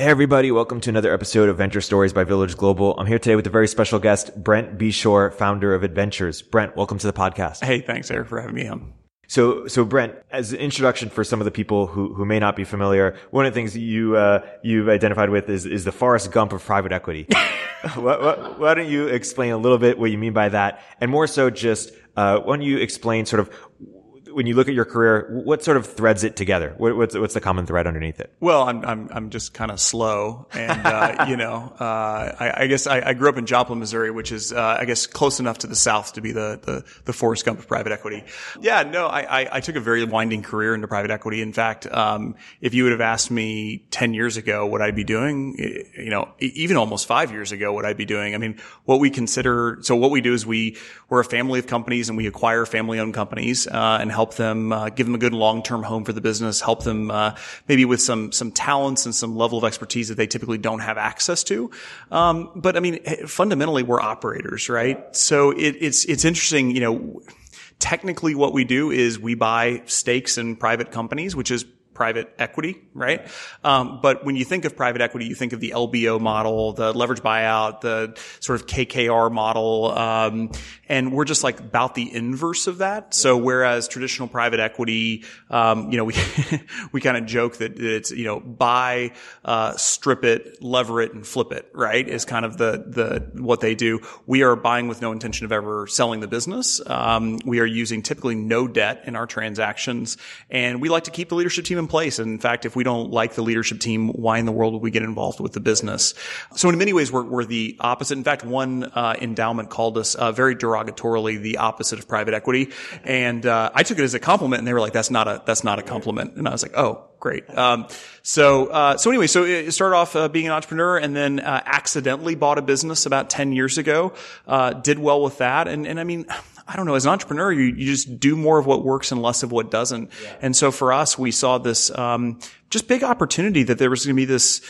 Hey everybody, welcome to another episode of Venture Stories by Village Global. I'm here today with a very special guest, Brent Beshore, founder of Adventures. Brent, welcome to the podcast. Hey, thanks, Eric, for having me on. So, so Brent, as an introduction for some of the people who, who may not be familiar, one of the things you, uh, you've identified with is, is the Forrest Gump of private equity. why, why, don't you explain a little bit what you mean by that? And more so just, uh, why don't you explain sort of when you look at your career, what sort of threads it together? what's what's the common thread underneath it? Well, I'm I'm I'm just kind of slow, and uh, you know, uh, I, I, guess I, I, grew up in Joplin, Missouri, which is uh, I guess close enough to the south to be the the, the Forrest Gump of private equity. Yeah, no, I, I, I took a very winding career into private equity. In fact, um, if you would have asked me ten years ago what I'd be doing, you know, even almost five years ago what I'd be doing, I mean, what we consider so what we do is we we're a family of companies and we acquire family owned companies uh, and help them, uh, give them a good long-term home for the business, help them uh, maybe with some some talents and some level of expertise that they typically don't have access to. Um, but I mean, fundamentally, we're operators, right? So it, it's it's interesting, you know. Technically, what we do is we buy stakes in private companies, which is private equity, right? Um, but when you think of private equity, you think of the LBO model, the leverage buyout, the sort of KKR model, um, and we're just like about the inverse of that. So whereas traditional private equity, um, you know, we we kind of joke that it's you know buy, uh, strip it, lever it, and flip it, right? Is kind of the the what they do. We are buying with no intention of ever selling the business. Um, we are using typically no debt in our transactions, and we like to keep the leadership team in place. And in fact, if we don't like the leadership team, why in the world would we get involved with the business? So in many ways, we're, we're the opposite. In fact, one uh, endowment called us uh, very derogatorily the opposite of private equity, and uh, I took it as a compliment, and they were like, "That's not a that's not a compliment," and I was like, "Oh." Great. Um, so, uh, so anyway, so it started off uh, being an entrepreneur, and then uh, accidentally bought a business about ten years ago. did well with that, and and I mean, I don't know, as an entrepreneur, you, you just do more of what works and less of what doesn't. Yeah. And so for us, we saw this, um, just big opportunity that there was going to be this,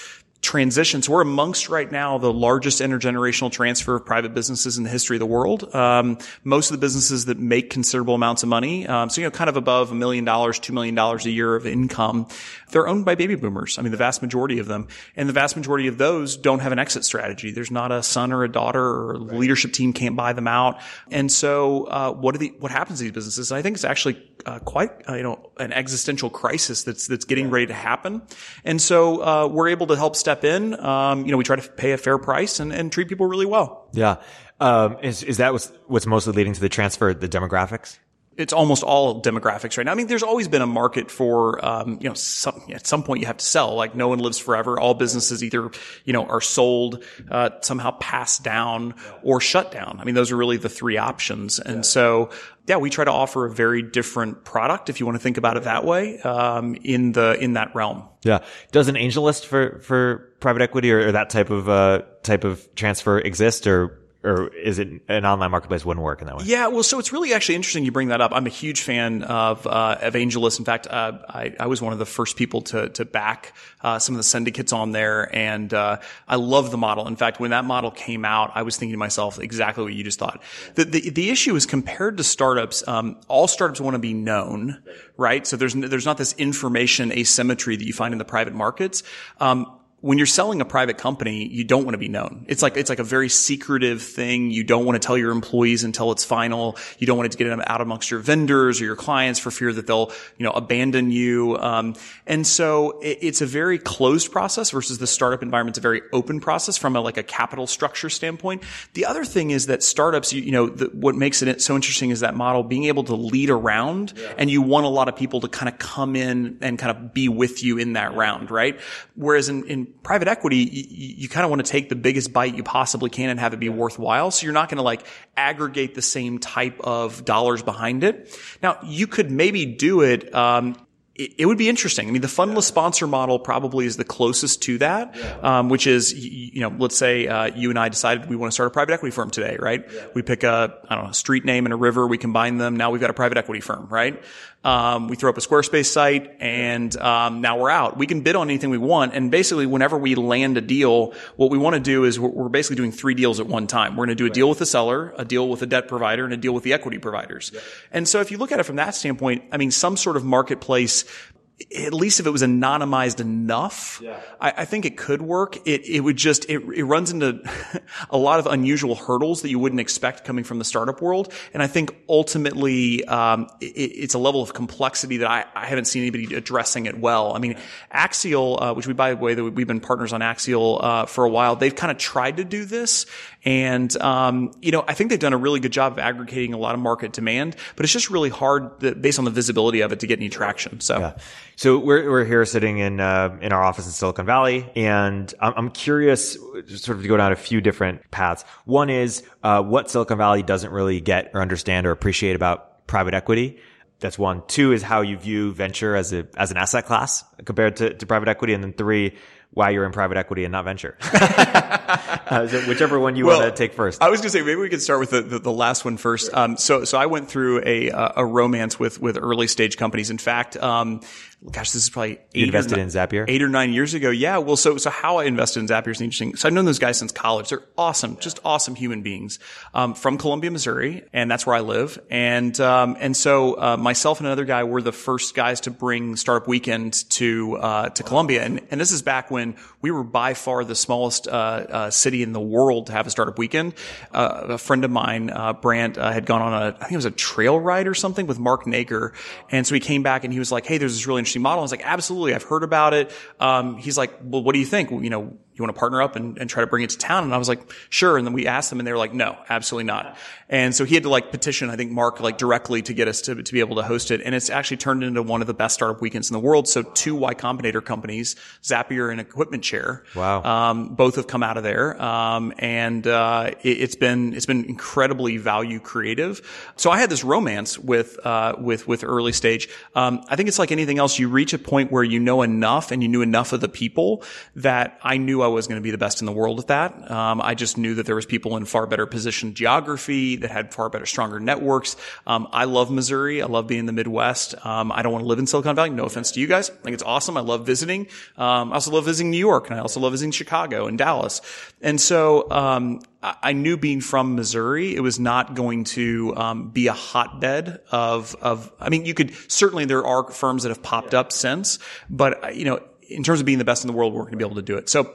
transition. So we're amongst right now the largest intergenerational transfer of private businesses in the history of the world. Um, most of the businesses that make considerable amounts of money, um, so you know, kind of above a million dollars, two million dollars a year of income, they're owned by baby boomers. I mean, the vast majority of them, and the vast majority of those don't have an exit strategy. There's not a son or a daughter or a leadership team can't buy them out. And so, uh, what are the what happens to these businesses? I think it's actually uh, quite uh, you know an existential crisis that's that's getting ready to happen. And so uh, we're able to help step in. Um, you know, we try to pay a fair price and, and treat people really well. Yeah. Um, is is that what's what's mostly leading to the transfer? The demographics? It's almost all demographics right now. I mean, there's always been a market for, um, you know, some, at some point you have to sell. Like no one lives forever. All businesses either, you know, are sold, uh, somehow passed down or shut down. I mean, those are really the three options. And yeah. so, yeah, we try to offer a very different product, if you want to think about it that way, um, in the in that realm. Yeah, does an AngelList for for private equity or, or that type of uh, type of transfer exist, or or is it an online marketplace wouldn't work in that way? Yeah, well, so it's really actually interesting you bring that up. I'm a huge fan of uh, of AngelList. In fact, uh, I, I, was one of the first people to to back uh, some of the syndicates on there, and uh, I love the model. In fact, when that model came out, I was thinking to myself exactly what you just thought. The the, the issue is compared to startups, um, all startups want to be known, right? So there's there's not this information asymmetry that you find in the private markets. Um, when you're selling a private company, you don't want to be known. It's like, it's like a very secretive thing. You don't want to tell your employees until it's final. You don't want it to get out amongst your vendors or your clients for fear that they'll, you know, abandon you. Um, and so it, it's a very closed process versus the startup environment's a very open process from a, like a capital structure standpoint. The other thing is that startups, you, you know, the, what makes it so interesting is that model being able to lead around yeah. and you want a lot of people to kind of come in and kind of be with you in that round, right? Whereas in, in private equity, you, you kind of want to take the biggest bite you possibly can and have it be worthwhile. So you're not going to like aggregate the same type of dollars behind it. Now you could maybe do it, um, it, it would be interesting. I mean, the fundless sponsor model probably is the closest to that, um, which is, you, know, let's say uh, you and I decided we want to start a private equity firm today, right? We pick a, I don't know, a street name and a river, we combine them. Now we've got a private equity firm, right? Um, we throw up a Squarespace site, and um, now we're out. We can bid on anything we want, and basically, whenever we land a deal, what we want to do is we're, we're basically doing three deals at one time. We're going to do a deal with the seller, a deal with the debt provider, and a deal with the equity providers. And so, if you look at it from that standpoint, I mean, some sort of marketplace at least if it was anonymized enough, yeah. I, I, think it could work. It, it would just, it, it runs into a lot of unusual hurdles that you wouldn't expect coming from the startup world. And I think ultimately, um, it, it's a level of complexity that I, I, haven't seen anybody addressing it well. I mean, Axial, uh, which we, by the way, we've been partners on Axial, uh, for a while, they've kind of tried to do this. And, um, you know, I think they've done a really good job of aggregating a lot of market demand, but it's just really hard based on the visibility of it to get any traction. So. Yeah. So we're, we're here sitting in, uh, in our office in Silicon Valley and I'm, I'm curious sort of to go down a few different paths. One is, uh, what Silicon Valley doesn't really get or understand or appreciate about private equity. That's one. Two is how you view venture as a, as an asset class compared to, to private equity. And then three, why you're in private equity and not venture. uh, so whichever one you well, want to take first. I was going to say maybe we could start with the, the, the last one first. Um, so so I went through a a romance with with early stage companies. In fact, um, gosh, this is probably eight you invested or in Zapier eight or nine years ago. Yeah. Well, so so how I invested in Zapier is interesting. So I've known those guys since college. They're awesome, just awesome human beings um, from Columbia, Missouri, and that's where I live. And um, and so uh, myself and another guy were the first guys to bring Startup Weekend to uh, to Columbia, and and this is back when we were by far the smallest uh, uh, city in the world to have a startup weekend. Uh, a friend of mine, uh, Brant, uh, had gone on a, I think it was a trail ride or something with Marc Nager. And so he came back and he was like, Hey, there's this really interesting model. I was like, absolutely. I've heard about it. Um, he's like, well, what do you think? You know, you want to partner up and, and, try to bring it to town? And I was like, sure. And then we asked them and they were like, no, absolutely not. And so he had to like petition, I think Marc like directly to get us to, to be able to host it. And it's actually turned into one of the best startup weekends in the world. So two Y Combinator companies, Zapier and EquipmentShare. Wow. Um, both have come out of there. Um, and, uh, it, has been, it's been incredibly value creative. So I had this romance with, uh, with, with early stage. Um, I think it's like anything else. You reach a point where you know enough and you knew enough of the people that I knew I was going to be the best in the world at that. Um, I just knew that there was people in far better positioned geography that had far better, stronger networks. Um, I love Missouri. I love being in the Midwest. Um, I don't want to live in Silicon Valley. No offense to you guys. I think it's awesome. I love visiting. Um, I also love visiting New York, and I also love visiting Chicago and Dallas. And so um, I knew being from Missouri, it was not going to um, be a hotbed of of. I mean, you could certainly there are firms that have popped up since, but you know, in terms of being the best in the world, we're going to be able to do it. So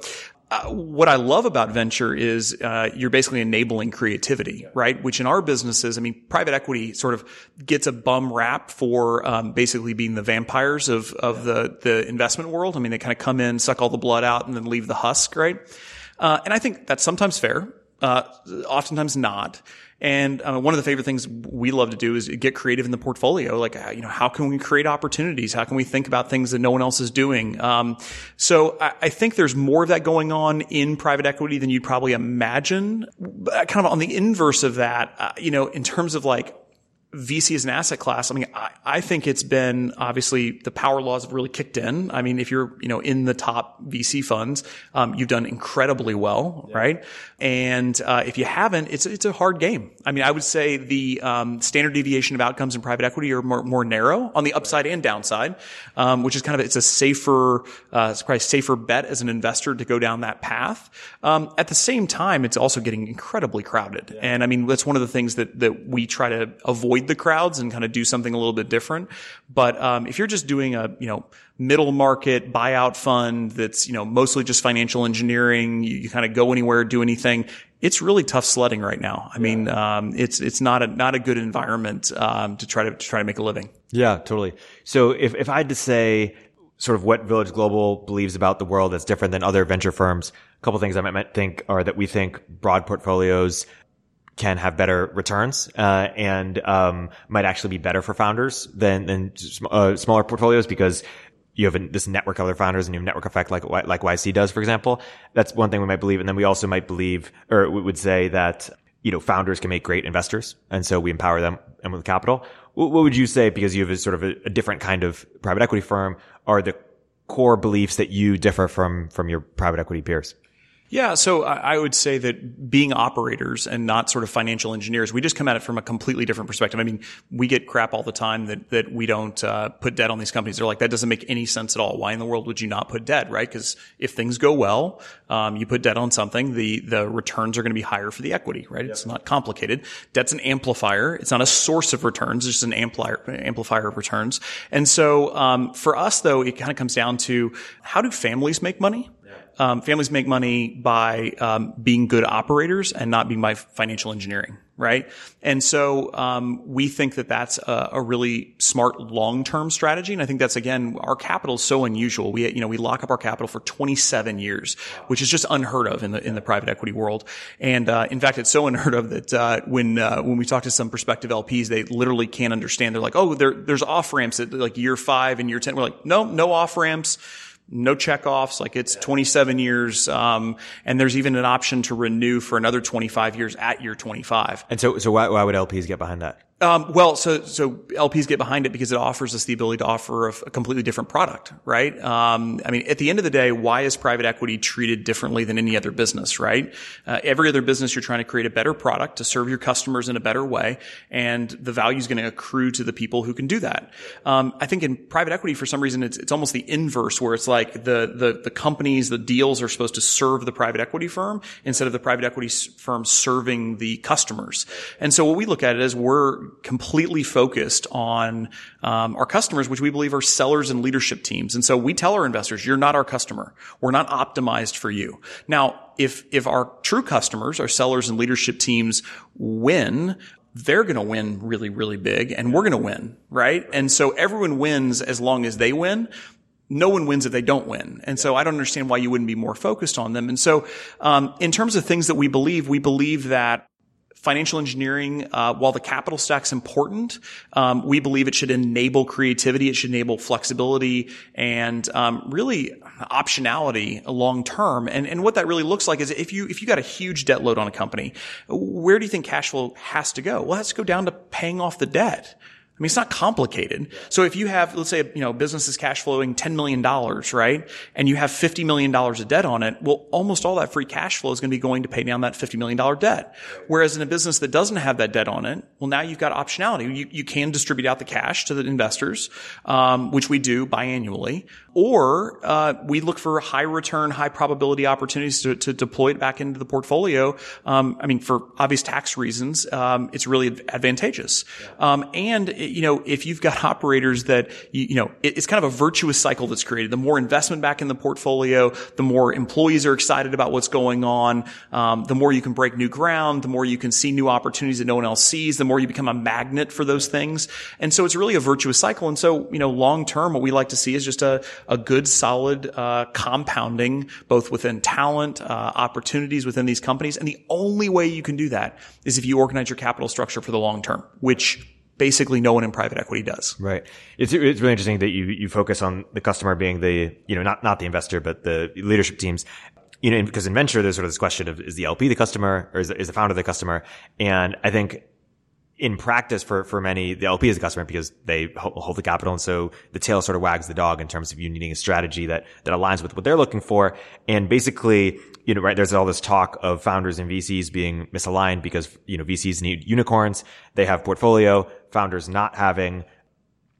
uh, what I love about venture is uh, you're basically enabling creativity, right? Which in our businesses, I mean, private equity sort of gets a bum rap for um, basically being the vampires of of the the investment world. I mean, they kind of come in, suck all the blood out, and then leave the husk, right? Uh, and I think that's sometimes fair, uh, oftentimes not. And uh, one of the favorite things we love to do is get creative in the portfolio. Like, uh, you know, how can we create opportunities? How can we think about things that no one else is doing? Um, so I, I, think there's more of that going on in private equity than you'd probably imagine. But kind of on the inverse of that, uh, you know, in terms of like VC as an asset class, I mean, I, I, think it's been obviously the power laws have really kicked in. I mean, if you're, you know, in the top VC funds, um, you've done incredibly well, yeah. right? And uh, if you haven't, it's it's a hard game. I mean, I would say the um, standard deviation of outcomes in private equity are more, more narrow on the upside and downside, um, which is kind of it's a safer, uh, it's probably a safer bet as an investor to go down that path. Um, at the same time, it's also getting incredibly crowded, yeah. and I mean, that's one of the things that that we try to avoid avoid the crowds and kind of do something a little bit different. But um, if you're just doing a you know middle market buyout fund that's you know mostly just financial engineering, you, you kind of go anywhere, do anything. It's really tough sledding right now. I yeah. mean, um, it's it's not a not a good environment um, to try to, to try to make a living. Yeah, totally. So if if I had to say sort of what Village Global believes about the world that's different than other venture firms. A couple things I might think are that we think broad portfolios can have better returns uh, and um, might actually be better for founders than than uh, smaller portfolios because you have this network of other founders and you have network effect like like YC does, for example. That's one thing we might believe, and then we also might believe, or we would say that you know founders can make great investors, and so we empower them and with capital. what, would you say, because you have a sort of a, a different kind of private equity firm, are the core beliefs that you differ from, from your private equity peers? Yeah, so I would say that being operators and not sort of financial engineers, we just come at it from a completely different perspective. I mean, we get crap all the time that that we don't uh, put debt on these companies. They're like, that doesn't make any sense at all. Why in the world would you not put debt, right? Because if things go well, um, you put debt on something, the the returns are going to be higher for the equity, right? Yep. It's not complicated. Debt's an amplifier. It's not a source of returns. It's just an amplifier amplifier of returns. And so um, for us, though, it kind of comes down to how do families make money? Um, families make money by um, being good operators and not being by financial engineering, right? And so um, we think that that's a, a really smart long-term strategy, and I think that's again our capital is so unusual. We you know we lock up our capital for 27 years, which is just unheard of in the in the private equity world. And uh, in fact, it's so unheard of that uh, when uh, when we talk to some prospective LPs, they literally can't understand. They're like, oh, there, there's off ramps at like year five and year 10. We're like, no, no off ramps no checkoffs, like it's 27 years, um, and there's even an option to renew for another 25 years at year 25. And so, so why, why would LPs get behind that? Um, well, so so LPs get behind it because it offers us the ability to offer a, a completely different product, right? Um, I mean, at the end of the day, why is private equity treated differently than any other business, right? Uh, every other business, you're trying to create a better product to serve your customers in a better way, and the value is going to accrue to the people who can do that. Um, I think in private equity, for some reason, it's it's almost the inverse, where it's like the the the companies, the deals are supposed to serve the private equity firm instead of the private equity firm serving the customers. And so what we look at it as we're completely focused on um, our customers, which we believe are sellers and leadership teams. And so we tell our investors, you're not our customer. We're not optimized for you. Now, if if our true customers, our sellers and leadership teams win, they're going to win really, really big and we're going to win, right? And so everyone wins as long as they win. No one wins if they don't win. And so I don't understand why you wouldn't be more focused on them. And so, um, in terms of things that we believe, we believe that financial engineering, uh, while the capital stack's important, um, we believe it should enable creativity, it should enable flexibility, and um, really optionality long term. And and what that really looks like is if you if you got a huge debt load on a company, where do you think cash flow has to go? Well, it has to go down to paying off the debt. I mean, it's not complicated. So if you have, let's say, you know, business is cash flowing $10 million, right? And you have $50 million of debt on it. Well, almost all that free cash flow is going to be going to pay down that $50 million debt. Whereas in a business that doesn't have that debt on it, well, now you've got optionality. You, you can distribute out the cash to the investors, um, which we do biannually. Or, uh, we look for high return, high probability opportunities to, to deploy it back into the portfolio. Um, I mean, for obvious tax reasons, um, it's really advantageous. Um, and you know, if you've got operators that, you, you know, it, it's kind of a virtuous cycle that's created. The more investment back in the portfolio, the more employees are excited about what's going on, um, the more you can break new ground, the more you can see new opportunities that no one else sees, the more you become a magnet for those things. And so it's really a virtuous cycle. And so, you know, long term, what we like to see is just a, a good, solid, uh, compounding, both within talent, uh, opportunities within these companies. And the only way you can do that is if you organize your capital structure for the long term, which basically no one in private equity does. Right. It's, it's really interesting that you, you focus on the customer being the, you know, not, not the investor, but the leadership teams. You know, because in venture, there's sort of this question of, is the LP the customer or is the, is the founder the customer? And I think in practice for, for many, the LP is the customer because they hold the capital. And so the tail sort of wags the dog in terms of you needing a strategy that, that aligns with what they're looking for. And basically, you know, right, there's all this talk of founders and VCs being misaligned because, you know, VCs need unicorns. They have portfolio, founders not having,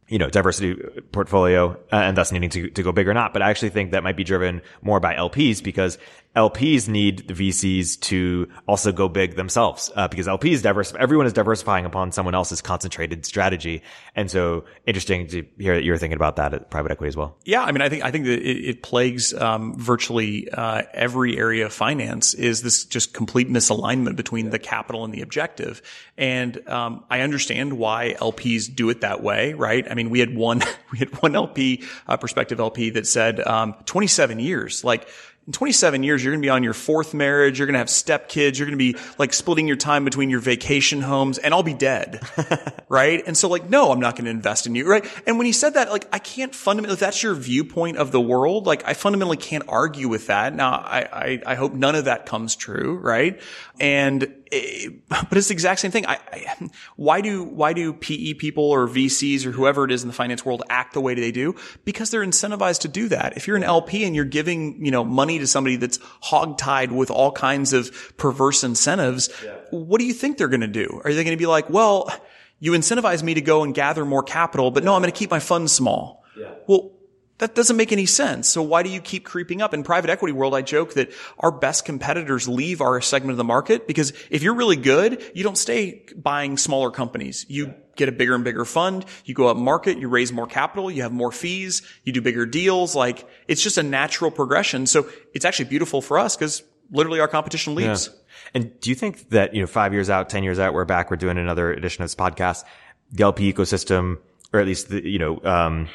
you know, diversity portfolio uh, and thus needing to, to go big or not. But I actually think that might be driven more by LPs because LPs need the VCs to also go big themselves, uh, because LPs diverse, everyone is diversifying upon someone else's concentrated strategy. And so interesting to hear that you're thinking about that at private equity as well. Yeah. I mean, I think, I think that it, it plagues, um, virtually, uh, every area of finance is this just complete misalignment between the capital and the objective. And, um, I understand why LPs do it that way, right? I mean, we had one, we had one LP, uh, prospective LP that said, um, 27 years, like, in 27 years, you're going to be on your fourth marriage. You're going to have stepkids. You're going to be like splitting your time between your vacation homes and I'll be dead. right. And so like, no, I'm not going to invest in you. Right. And when he said that, like, I can't fundamentally, if that's your viewpoint of the world, like I fundamentally can't argue with that. Now, I, I, I hope none of that comes true. Right. And, Eh, but it's the exact same thing. I, I, why do, why do PE people or VCs or whoever it is in the finance world act the way they do? Because they're incentivized to do that. If you're an LP and you're giving, you know, money to somebody that's hogtied with all kinds of perverse incentives, yeah. what do you think they're going to do? Are they going to be like, well, you incentivize me to go and gather more capital, but no, I'm going to keep my funds small. Yeah. Well, that doesn't make any sense. So why do you keep creeping up? In private equity world, I joke that our best competitors leave our segment of the market because if you're really good, you don't stay buying smaller companies. You get a bigger and bigger fund. You go up market, you raise more capital, you have more fees, you do bigger deals. Like it's just a natural progression. So it's actually beautiful for us because literally our competition leaves. Yeah. And do you think that, you know, five years out, 10 years out, we're back, we're doing another edition of this podcast, the LP ecosystem, or at least the, you know, um,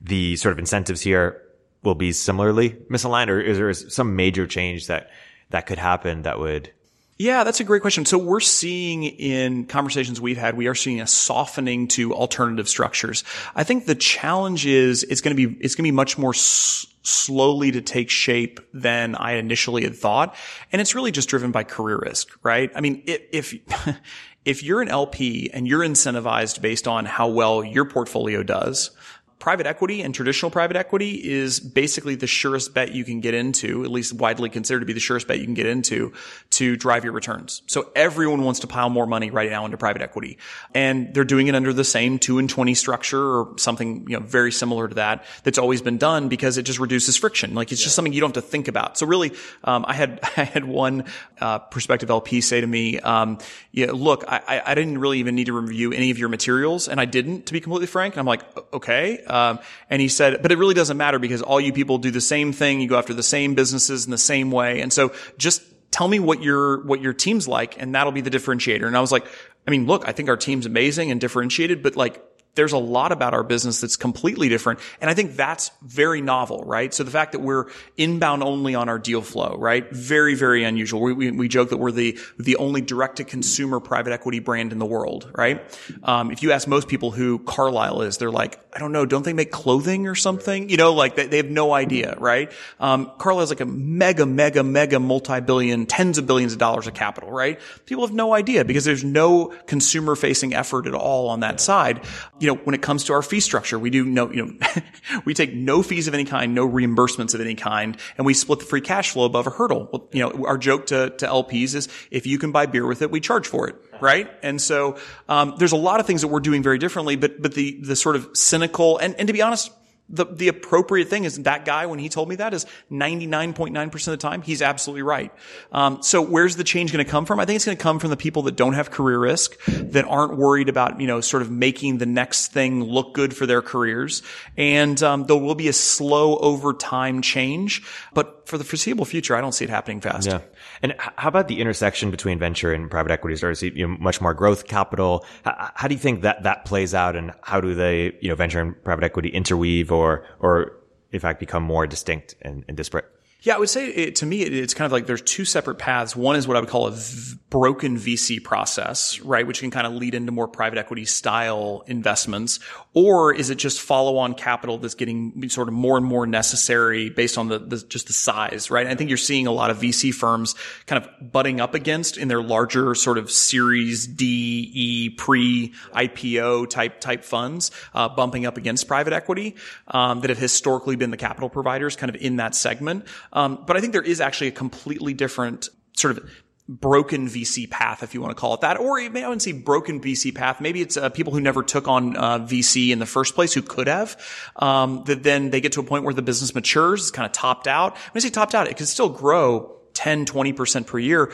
the sort of incentives here will be similarly misaligned or is there some major change that, that could happen that would, yeah, that's a great question. So we're seeing in conversations we've had, we are seeing a softening to alternative structures. I think the challenge is it's going to be, it's going to be much more s- slowly to take shape than I initially had thought. And it's really just driven by career risk, right? I mean, if, if, if you're an LP and you're incentivized based on how well your portfolio does, private equity and traditional private equity is basically the surest bet you can get into, at least widely considered to be the surest bet you can get into to drive your returns. So everyone wants to pile more money right now into private equity and they're doing it under the same two and 20 structure or something, you know, very similar to that that's always been done because it just reduces friction. Like it's yeah. just something you don't have to think about. So really, um, I had, I had one, uh, prospective LP say to me, um, yeah, look, I, I didn't really even need to review any of your materials and I didn't to be completely frank. And I'm like, okay. Um, and he said, but it really doesn't matter because all you people do the same thing. You go after the same businesses in the same way. And so just tell me what your, what your team's like and that'll be the differentiator. And I was like, I mean, look, I think our team's amazing and differentiated, but like there's a lot about our business that's completely different. And I think that's very novel, right? So the fact that we're inbound only on our deal flow, right? Very, very unusual. We, we, we joke that we're the, the only direct to consumer private equity brand in the world, right? Um, if you ask most people who Carlyle is, they're like, I don't know, don't they make clothing or something? You know, like they, they have no idea, right? Um, is like a mega, mega, mega multi-billion, tens of billions of dollars of capital, right? People have no idea because there's no consumer facing effort at all on that side. You you know, when it comes to our fee structure, we do no, you know, we take no fees of any kind, no reimbursements of any kind, and we split the free cash flow above a hurdle. Well, you know, our joke to, to LPs is if you can buy beer with it, we charge for it, right? And so, um, there's a lot of things that we're doing very differently, but, but the, the sort of cynical, and, and to be honest, the, the appropriate thing is that guy, when he told me that, is 99.9% of the time, he's absolutely right. Um, so where's the change going to come from? I think it's going to come from the people that don't have career risk, that aren't worried about, you know, sort of making the next thing look good for their careers. And um, there will be a slow over time change, but for the foreseeable future, I don't see it happening fast. Yeah. And how about the intersection between venture and private equity? It you know, much more growth capital? How, how, do you think that that plays out, and how do they, you know, venture and private equity interweave, or or in fact become more distinct and, and disparate? Yeah, I would say it, to me, it, it's kind of like there's two separate paths. One is what I would call a v- broken VC process, right? Which can kind of lead into more private equity style investments. Or is it just follow on capital that's getting sort of more and more necessary based on the, the just the size, right? I think you're seeing a lot of VC firms kind of butting up against in their larger sort of series D, E, pre IPO type, type funds, uh, bumping up against private equity, um, that have historically been the capital providers kind of in that segment. Um, but I think there is actually a completely different sort of broken VC path, if you want to call it that, or maybe I wouldn't say broken VC path. Maybe it's uh, people who never took on uh, VC in the first place who could have. Um, that then they get to a point where the business matures, it's kind of topped out. When I say topped out, it can still grow 10, 20% per year.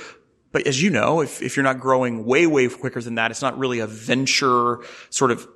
But as you know, if, if you're not growing way, way quicker than that, it's not really a venture sort of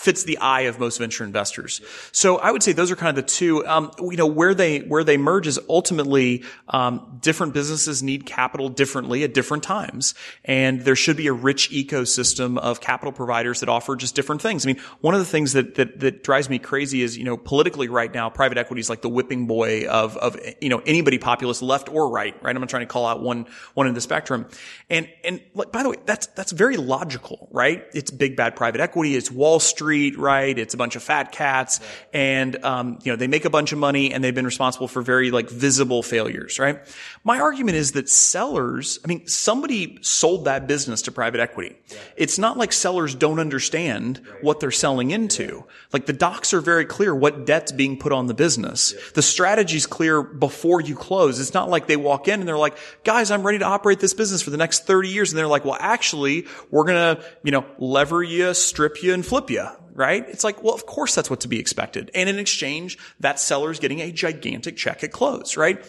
fits the eye of most venture investors. So I would say those are kind of the two. Um, you know where they where they merge is ultimately um, different businesses need capital differently at different times, and there should be a rich ecosystem of capital providers that offer just different things. I mean, one of the things that that, that drives me crazy is you know politically right now, private equity is like the whipping boy of of you know anybody populist, left or right. Right, I'm not trying to call out one one in the spectrum, and and like by the way, that's that's very logical, right? It's big bad private equity, it's Wall Street, right? It's a bunch of fat cats, and um, you know they make a bunch of money and they've been responsible for very like visible failures, right? My argument is that sellers, I mean, somebody sold that business to private equity. It's not like sellers don't understand what they're selling into. Like the docs are very clear what debt's being put on the business. The strategy's clear before you close. It's not like they walk in and they're like, guys, I'm ready to operate this business for the next 30 years. And they're like, well, actually, we're going to, you know, lever you, strip you, and flip you right? It's like, well, of course that's what to be expected. And in exchange, that seller's getting a gigantic check at close, right?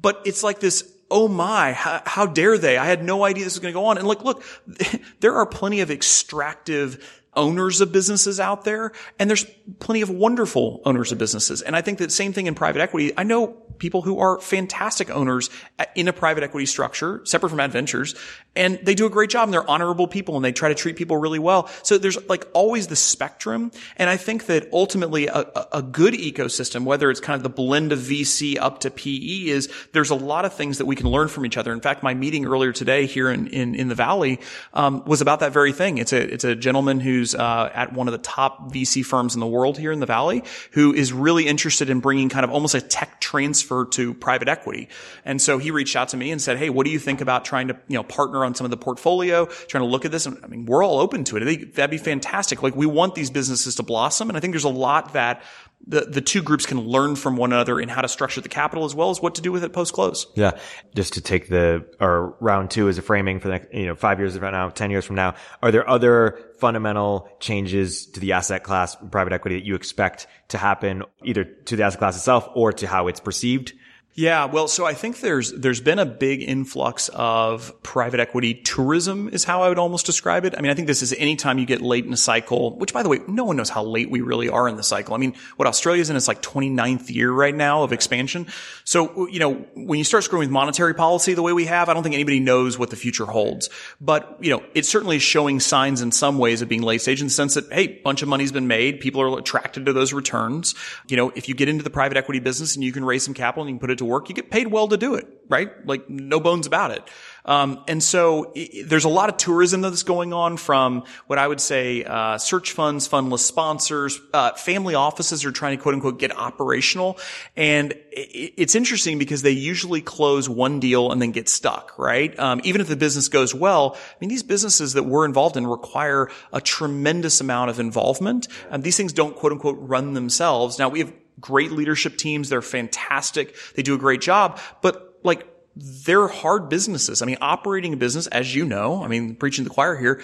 But it's like this, oh my, how, how dare they? I had no idea this was going to go on. And look, look, there are plenty of extractive owners of businesses out there, and there's plenty of wonderful owners of businesses. And I think that same thing in private equity. I know people who are fantastic owners in a private equity structure, separate from adventures, and they do a great job and they're honorable people and they try to treat people really well. So there's like always the spectrum. And I think that ultimately a, a good ecosystem, whether it's kind of the blend of VC up to PE is there's a lot of things that we can learn from each other. In fact, my meeting earlier today here in, in, in the Valley, um, was about that very thing. It's a, it's a gentleman who's, uh, at one of the top VC firms in the world here in the Valley who is really interested in bringing kind of almost a tech transfer to private equity. And so he reached out to me and said, Hey, what do you think about trying to, you know, partner on some of the portfolio, trying to look at this? I mean, we're all open to it. I think that'd be fantastic. Like we want these businesses to blossom. And I think there's a lot that the, the two groups can learn from one another in how to structure the capital as well as what to do with it post close. Yeah. Just to take the, or round two as a framing for the next, you know, five years from now, 10 years from now, are there other fundamental changes to the asset class private equity that you expect to happen either to the asset class itself or to how it's perceived? Yeah, well, so I think there's there's been a big influx of private equity tourism is how I would almost describe it. I mean, I think this is anytime you get late in a cycle, which by the way, no one knows how late we really are in the cycle. I mean, what Australia's in its like 29th year right now of expansion. So, you know, when you start screwing with monetary policy the way we have, I don't think anybody knows what the future holds. But, you know, it certainly is showing signs in some ways of being late stage in the sense that, hey, bunch of money's been made. People are attracted to those returns. You know, if you get into the private equity business and you can raise some capital and you can put it to work, you get paid well to do it, right? Like no bones about it. Um, and so it, there's a lot of tourism that's going on from what I would say uh, search funds, fundless sponsors, uh, family offices are trying to quote unquote get operational. And it, it's interesting because they usually close one deal and then get stuck, right? Um, even if the business goes well, I mean these businesses that we're involved in require a tremendous amount of involvement. And these things don't quote unquote run themselves. Now we have great leadership teams. They're fantastic. They do a great job, but like they're hard businesses. I mean, operating a business, as you know, I mean, preaching the choir here,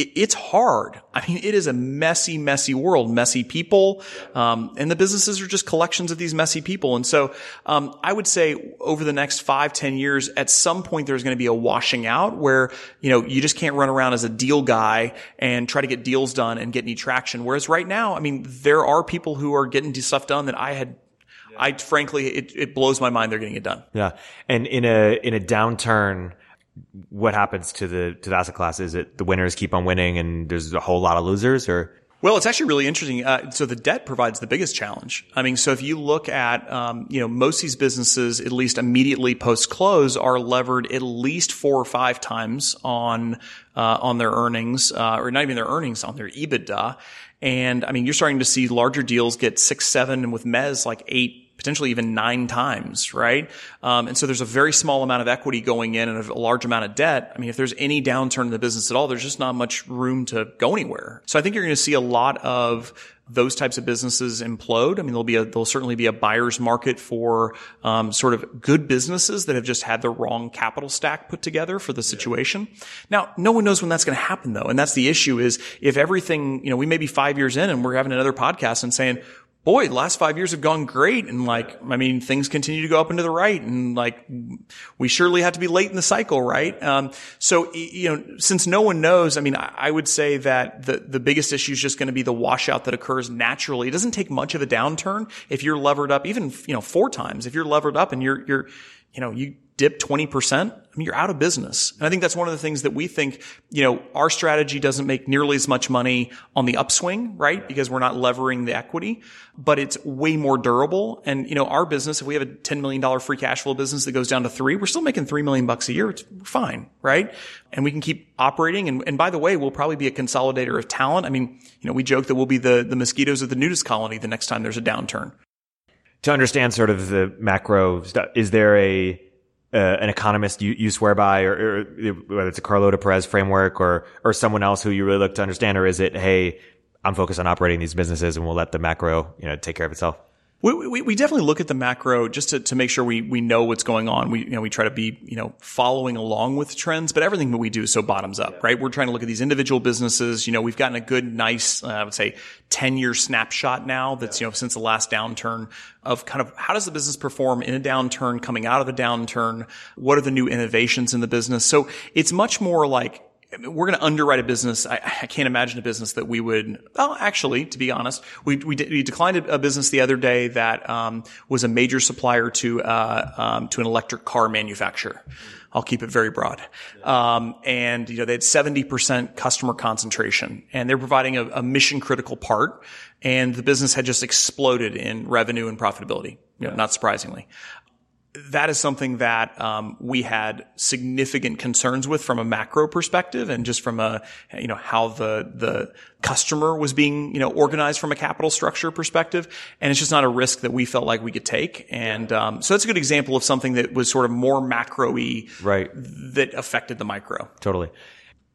it, it's hard. I mean, it is a messy, messy world, messy people. Um, and the businesses are just collections of these messy people. And so, um, I would say over the next five, ten years, at some point, there's going to be a washing out where, you know, you just can't run around as a deal guy and try to get deals done and get any traction. Whereas right now, I mean, there are people who are getting stuff done that I had I frankly, it, it blows my mind they're getting it done. Yeah. And in a, in a downturn, what happens to the to the asset class? Is it the winners keep on winning and there's a whole lot of losers, or well, it's actually really interesting. Uh, so the debt provides the biggest challenge. I mean, so if you look at, um, you know, most of these businesses, at least immediately post close, are levered at least four or five times on uh, on their earnings, uh, or not even their earnings, on their EBITDA. And I mean, you're starting to see larger deals get six, seven, and with Mez like eight potentially even nine times, right? Um, and so there's a very small amount of equity going in and a large amount of debt. I mean, if there's any downturn in the business at all, there's just not much room to go anywhere. So I think you're going to see a lot of those types of businesses implode. I mean, there'll be a, there'll certainly be a buyer's market for, um, sort of good businesses that have just had the wrong capital stack put together for the situation. Now, no one knows when that's going to happen though. And that's the issue is if everything, you know, we may be five years in and we're having another podcast and saying, boy, the last five years have gone great. And like, I mean, things continue to go up and to the right. And like, we surely have to be late in the cycle, right? Um, so, you know, since no one knows, I mean, I, would say that the, the biggest issue is just going to be the washout that occurs naturally. It doesn't take much of a downturn if you're levered up, even, you know, four times. If you're levered up and you're, you're, you know, you dip 20%, I mean, you're out of business. And I think that's one of the things that we think, you know, our strategy doesn't make nearly as much money on the upswing, right? Because we're not levering the equity, but it's way more durable. And, you know, our business, if we have a $10 million free cash flow business that goes down to three, we're still making 3 million bucks a year. It's fine, right? And we can keep operating. And, and by the way, we'll probably be a consolidator of talent. I mean, you know, we joke that we'll be the, the mosquitoes of the nudist colony the next time there's a downturn. To understand sort of the macro stuff, is there a, uh, an economist you, you swear by, or, or, whether it's a Carlota Perez framework or or someone else who you really look to understand, or is it, hey, I'm focused on operating these businesses and we'll let the macro, you know, take care of itself? We, we, we, definitely look at the macro just to, to make sure we, we know what's going on. We, you know, we try to be, you know, following along with trends, but everything that we do is so bottoms up, yeah. right? We're trying to look at these individual businesses. You know, we've gotten a good, nice, uh, I would say 10 year snapshot now that's, yeah. you know, since the last downturn of kind of how does the business perform in a downturn, coming out of a downturn? What are the new innovations in the business? So it's much more like, we're going to underwrite a business. I, I, can't imagine a business that we would. Well, actually, to be honest, we we, we declined a business the other day that um, was a major supplier to uh, um, to an electric car manufacturer. I'll keep it very broad. Um, and you know they had seventy percent customer concentration, and they're providing a, a mission critical part. And the business had just exploded in revenue and profitability. You know, not surprisingly that is something that um, we had significant concerns with from a macro perspective and just from a you know how the the customer was being you know organized from a capital structure perspective. And it's just not a risk that we felt like we could take. And um, so that's a good example of something that was sort of more macro-y right. that affected the micro. Totally.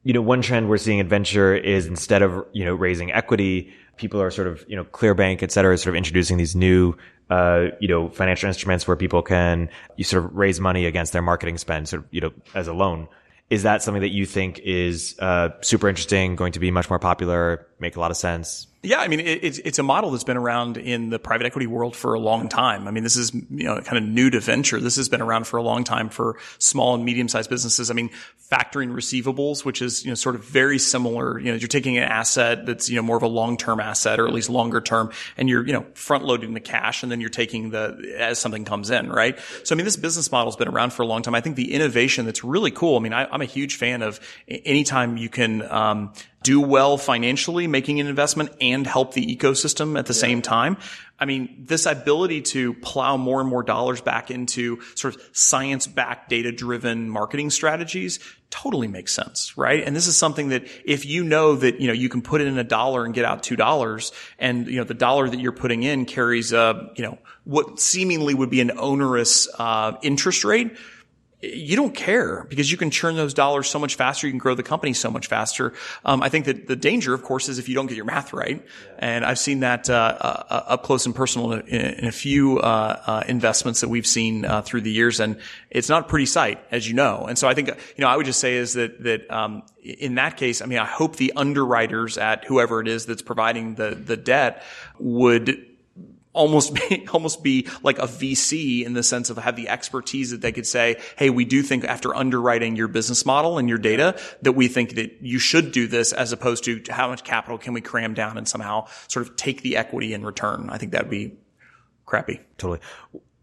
You know one trend we're seeing in venture is instead of you know raising equity people are sort of you know Clearbanc et cetera sort of introducing these new uh, you know, financial instruments where people can you sort of raise money against their marketing spend, sort of, you know, as a loan. Is that something that you think is uh, super interesting, going to be much more popular, make a lot of sense? Yeah, I mean, it, it's it's a model that's been around in the private equity world for a long time. I mean, this is you know kind of new to venture. This has been around for a long time for small and medium sized businesses. I mean, factoring receivables, which is you know sort of very similar. You know, you're taking an asset that's you know more of a long term asset or at least longer term, and you're you know front loading the cash, and then you're taking the as something comes in, right? So I mean, this business model's been around for a long time. I think the innovation that's really cool. I mean, I, am a huge fan of anytime you can. Um, do well financially, making an investment and help the ecosystem at the yeah. same time. I mean, this ability to plow more and more dollars back into sort of science backed data driven marketing strategies totally makes sense, right? And this is something that if you know that, you know, you can put in a dollar and get out two dollars and, you know, the dollar that you're putting in carries a, you know, what seemingly would be an onerous, uh, interest rate you don't care because you can churn those dollars so much faster. You can grow the company so much faster. Um, I think that the danger, of course, is if you don't get your math right. Yeah. And I've seen that uh, uh, up close and personal in, in a few uh, uh investments that we've seen uh, through the years, and it's not a pretty sight, as you know. And so I think you know I would just say is that that um, in that case, I mean, I hope the underwriters at whoever it is that's providing the the debt would almost be, almost be like a VC in the sense of have the expertise that they could say, Hey, we do think after underwriting your business model and your data that we think that you should do this as opposed to how much capital can we cram down and somehow sort of take the equity in return. I think that'd be crappy. Totally.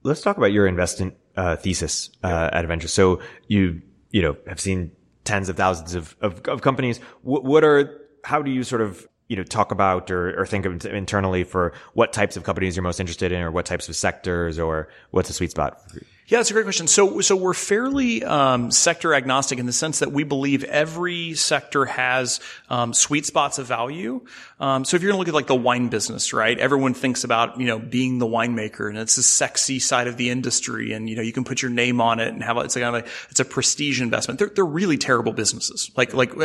Let's talk about your investment uh, thesis uh, at Adventure. So you, you know, have seen tens of thousands of, of, of companies. what, what are, how do you sort of you know talk about or, or think of internally for what types of companies you're most interested in or what types of sectors or what's a sweet spot yeah, that's a great question. So, so we're fairly um, sector agnostic in the sense that we believe every sector has um, sweet spots of value. Um, so, if you're going to look at like the wine business, right? Everyone thinks about you know being the winemaker, and it's a sexy side of the industry, and you know you can put your name on it and have it's kind of a, it's a prestige investment. They're they're really terrible businesses, like like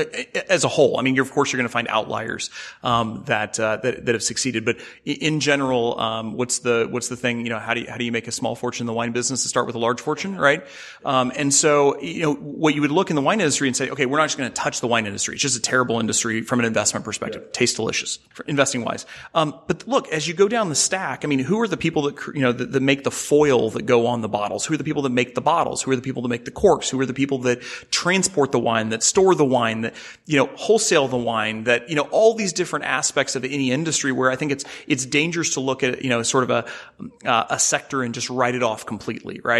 as a whole. I mean, of course, you're going to find outliers um, that, uh, that that have succeeded, but in general, um, what's the what's the thing? You know, how do you how do you make a small fortune in the wine business to start start with a large fortune, right? Um, and so, you know, what you would look in the wine industry and say, okay, we're not just going to touch the wine industry. It's just a terrible industry from an investment perspective. Yeah. Tastes delicious investing wise. Um, but look, as you go down the stack, I mean, who are the people that, you know, that, that make the foil that go on the bottles? Who are the people that make the bottles? Who are the people that make the corks? Who are the people that transport the wine, that store the wine, that, you know, wholesale the wine, that, you know, all these different aspects of any industry where I think it's, it's dangerous to look at, you know, sort of a, uh, a sector and just write it off completely, right?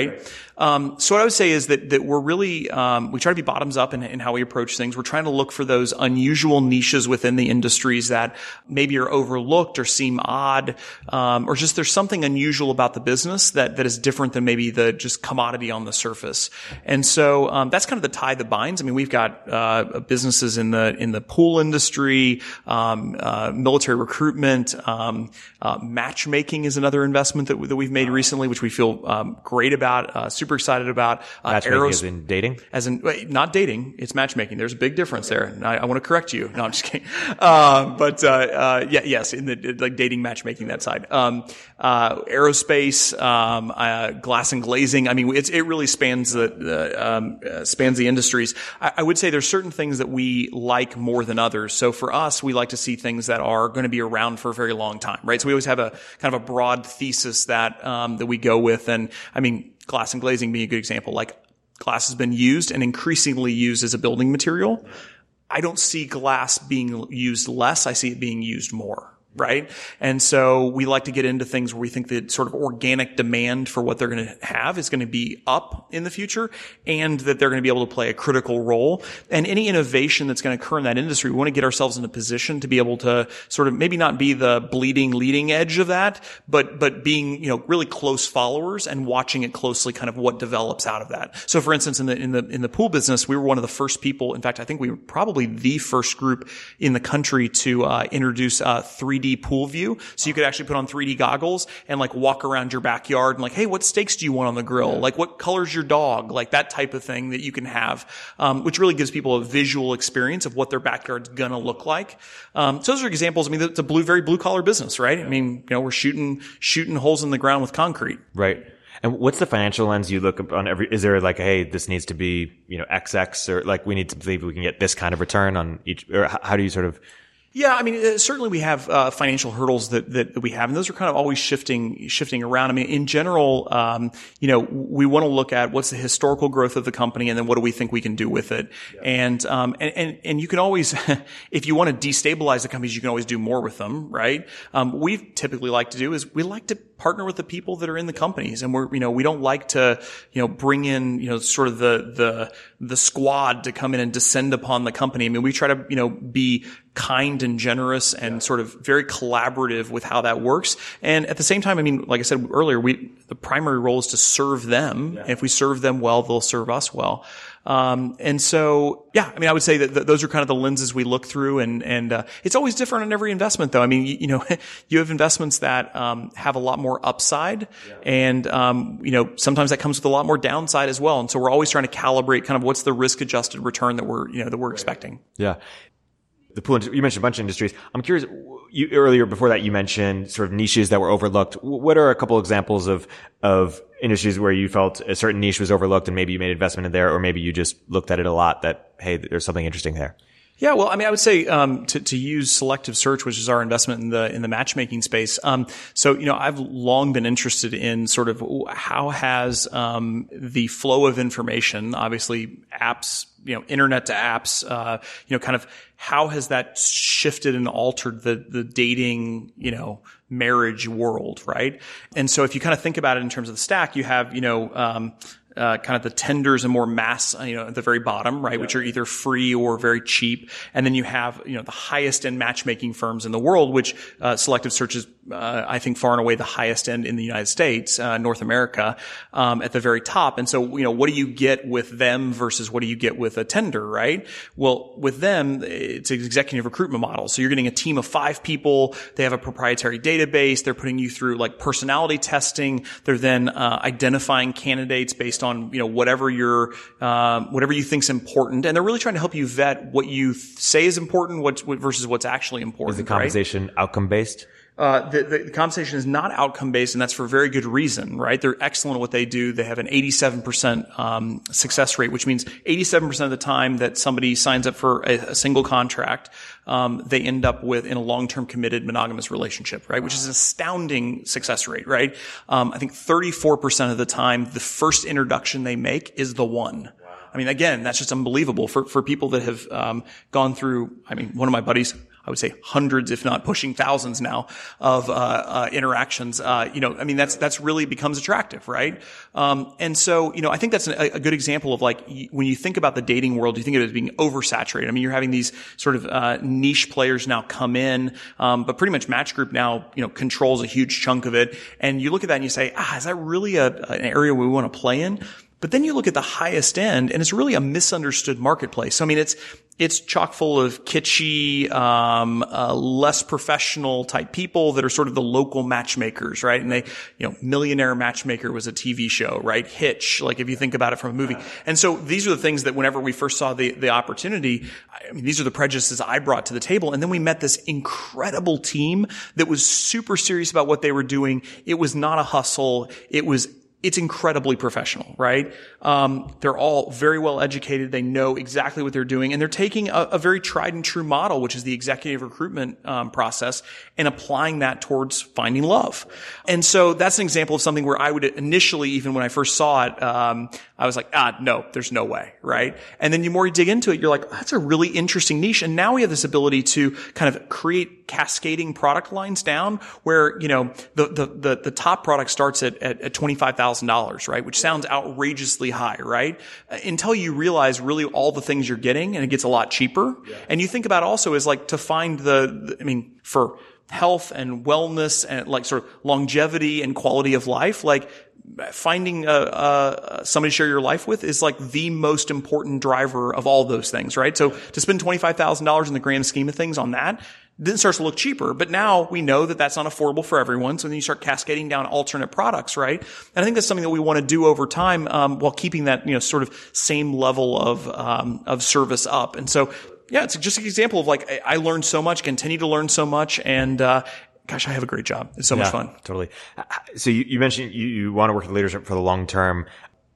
Um, so what I would say is that, that we're really, um, we try to be bottoms up in, in how we approach things. We're trying to look for those unusual niches within the industries that maybe are overlooked or seem odd, um, or just there's something unusual about the business that, that is different than maybe the just commodity on the surface. And so, um, that's kind of the tie that binds. I mean, we've got, uh, businesses in the, in the pool industry, um, uh, military recruitment, um, uh, matchmaking is another investment that, that we've made recently, which we feel great about, uh, super excited about. Uh, matchmaking Aeros- as in dating? As in, wait, not dating, it's matchmaking. There's a big difference there. I, I want to correct you. No, I'm just kidding. Uh, but uh, uh, yeah, yes, in the like dating matchmaking that side. Um, uh, aerospace, um, glass and glazing. I mean, it's, it really spans the, the um, spans the industries. I, I would say there's certain things that we like more than others. So for us, we like to see things that are going to be around for a very long time, right? So we always have a kind of a broad thesis that um, that we go with, and I mean, glass and glazing being a good example. Like glass has been used and increasingly used as a building material. I don't see glass being used less. I see it being used more right? And so we like to get into things where we think that sort of organic demand for what they're going to have is going to be up in the future and that they're going to be able to play a critical role. And any innovation that's going to occur in that industry, we want to get ourselves in a position to be able to sort of maybe not be the bleeding leading edge of that, but, but being, you know, really close followers and watching it closely kind of what develops out of that. So for instance, in the, in the, in the pool business, we were one of the first people. In fact, I think we were probably the first group in the country to, uh, introduce, uh, 3D 3D pool view. So you could actually put on 3D goggles and like walk around your backyard and like, hey, what steaks do you want on the grill? Like what color's your dog? Like that type of thing that you can have, um, which really gives people a visual experience of what their backyard's gonna look like. Um, so those are examples. I mean, it's a blue, very blue collar business, right? I mean, you know, we're shooting, shooting holes in the ground with concrete. Right. And what's the financial lens you look on every, is there like, hey, this needs to be, you know, XX or like we need to believe we can get this kind of return on each, or how do you sort of yeah, I mean, uh, certainly we have uh, financial hurdles that, that, that we have, and those are kind of always shifting shifting around. I mean, in general, um, you know, we want to look at what's the historical growth of the company, and then what do we think we can do with it. Yeah. And, um, and and and you can always, if you want to destabilize the companies, you can always do more with them, right? Um, what we typically like to do is we like to partner with the people that are in the companies, and we're you know we don't like to you know bring in you know sort of the the the squad to come in and descend upon the company. I mean, we try to you know be kind and generous and yeah. sort of very collaborative with how that works. And at the same time, I mean, like I said earlier, we, the primary role is to serve them. Yeah. if we serve them well, they'll serve us well. Um, and so, yeah, I mean, I would say that th- those are kind of the lenses we look through, and and uh, it's always different on every investment, though. I mean, you, you know, you have investments that um, have a lot more upside, yeah. and um, you know, sometimes that comes with a lot more downside as well. And so, we're always trying to calibrate kind of what's the risk adjusted return that we're you know that we're expecting. Yeah, the pool, you mentioned a bunch of industries. I'm curious, you earlier before that you mentioned sort of niches that were overlooked. What are a couple examples of, of industries where you felt a certain niche was overlooked and maybe you made investment in there, or maybe you just looked at it a lot that, hey, there's something interesting there? Yeah, well, I mean, I would say um, to, to use selective search, which is our investment in the in the matchmaking space. Um, so, you know, I've long been interested in sort of how has um, the flow of information, obviously apps, you know, internet to apps, uh, you know, kind of how has that shifted and altered the the dating, you know, marriage world, right? And so, if you kind of think about it in terms of the stack, you have, you know, um, uh, kind of the Tinders and more mass, you know, at the very bottom, right, yeah. which are either free or very cheap. And then you have, you know, the highest end matchmaking firms in the world, which uh, Selective Search is, uh, I think, far and away the highest end in the United States, uh, North America, um, at the very top. And so, you know, what do you get with them versus what do you get with a Tinder, right? Well, with them, it's an executive recruitment model. So you're getting a team of five people. They have a proprietary database. They're putting you through like personality testing. They're then uh, identifying candidates based on you know, whatever your, um, whatever you think's important. And they're really trying to help you vet what you say is important what, versus what's actually important. Is the compensation right? outcome based? Uh, the, the, compensation is not outcome based, and that's for very good reason, right? They're excellent at what they do. They have an 87% um, success rate, which means 87% of the time that somebody signs up for a, a single contract, um, they end up with in a long-term committed monogamous relationship, right? Which is an astounding success rate, right? Um, I think 34% of the time, the first introduction they make is the one. I mean, again, that's just unbelievable for, for people that have um, gone through. I mean, one of my buddies I would say hundreds, if not pushing thousands now of uh, uh, interactions. Uh, you know, I mean, that's that's really becomes attractive, right? Um, and so, you know, I think that's a, a, good example of like when you think about the dating world, you think of it as being oversaturated. I mean, you're having these sort of uh, niche players now come in, um, but pretty much Match Group now, you know, controls a huge chunk of it. And you look at that and you say, ah, is that really a, an area we want to play in? But then you look at the highest end and it's really a misunderstood marketplace. So, I mean, it's, it's chock full of kitschy, um, uh, less professional type people that are sort of the local matchmakers, right? And they, you know, Millionaire Matchmaker was a TV show, right? Hitch, like if you think about it from a movie. And so these are the things that whenever we first saw the, the opportunity, I mean, these are the prejudices I brought to the table. And then we met this incredible team that was super serious about what they were doing. It was not a hustle. It was it's incredibly professional, right? Um, they're all very well educated. They know exactly what they're doing, and they're taking a, a very tried and true model, which is the executive recruitment um, process, and applying that towards finding love. And so that's an example of something where I would initially, even when I first saw it, um, I was like, ah, no, there's no way, right? And then the more you dig into it, you're like, that's a really interesting niche. And now we have this ability to kind of create cascading product lines down where, you know, the, the, the, the top product starts at, at, at $25,000, right? Which sounds outrageously high, right? Uh, until you realize really all the things you're getting and it gets a lot cheaper. Yeah. And you think about also is like to find the, the I mean, for, health and wellness and like sort of longevity and quality of life, like finding uh, uh, somebody to share your life with is like the most important driver of all those things, right? So to spend $25,000 in the grand scheme of things on that, then it starts to look cheaper. But now we know that that's not affordable for everyone. So then you start cascading down alternate products, right? And I think that's something that we want to do over time, um, while keeping that, you know, sort of same level of, um, of service up. And so, yeah, it's just an example of like, I learned so much, continue to learn so much. And, uh, gosh, I have a great job. It's so yeah, much fun. Totally. So you, you mentioned you, you want to work with leadership for the long term.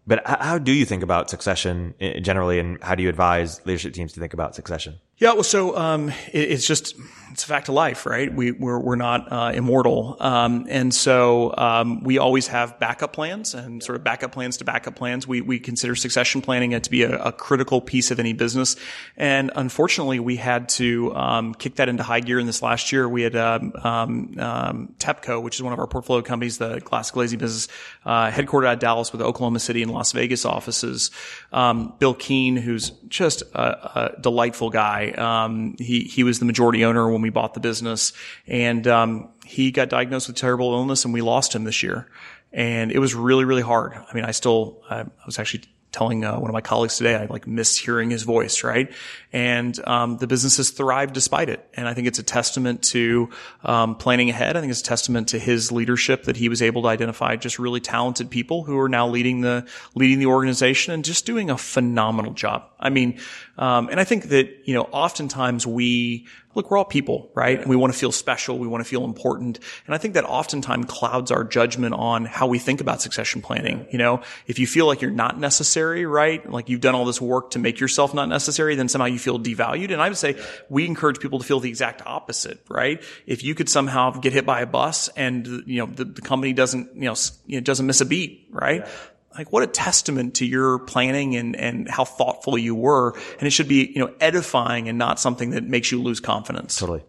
But how do you think about succession generally, and how do you advise leadership teams to think about succession? Yeah, well, so um, it, it's just it's a fact of life, right? We we're we're not uh, immortal, um, and so um, we always have backup plans and sort of backup plans to backup plans. We we consider succession planning to be a, a critical piece of any business, and unfortunately, we had to um, kick that into high gear in this last year. We had um, um, TEPCO, which is one of our portfolio companies, the glass glazing business, uh, headquartered out of Dallas with Oklahoma City and Las Vegas offices. Bill Keane, who's just a, a delightful guy. Um, he he was the majority owner when we bought the business, and um, he got diagnosed with terrible illness, and we lost him this year. And it was really really hard. I mean, I still I was actually telling uh, one of my colleagues today, I like miss hearing his voice, right? And um, the business has thrived despite it. And I think it's a testament to um, planning ahead. I think it's a testament to his leadership that he was able to identify just really talented people who are now leading the leading the organization and just doing a phenomenal job. I mean, um, and I think that you know, oftentimes we look, we're all people, right? We want to feel special. We want to feel important. And I think that oftentimes clouds our judgment on how we think about succession planning. You know, if you feel like you're not necessary, right? Like you've done all this work to make yourself not necessary, then somehow you feel devalued. And I would say we encourage people to feel the exact opposite, right? If you could somehow get hit by a bus and, you know, the, the company doesn't, you know, it doesn't miss a beat, right? Yeah like what a testament to your planning and, and how thoughtful you were. And it should be, you know, edifying and not something that makes you lose confidence. Totally.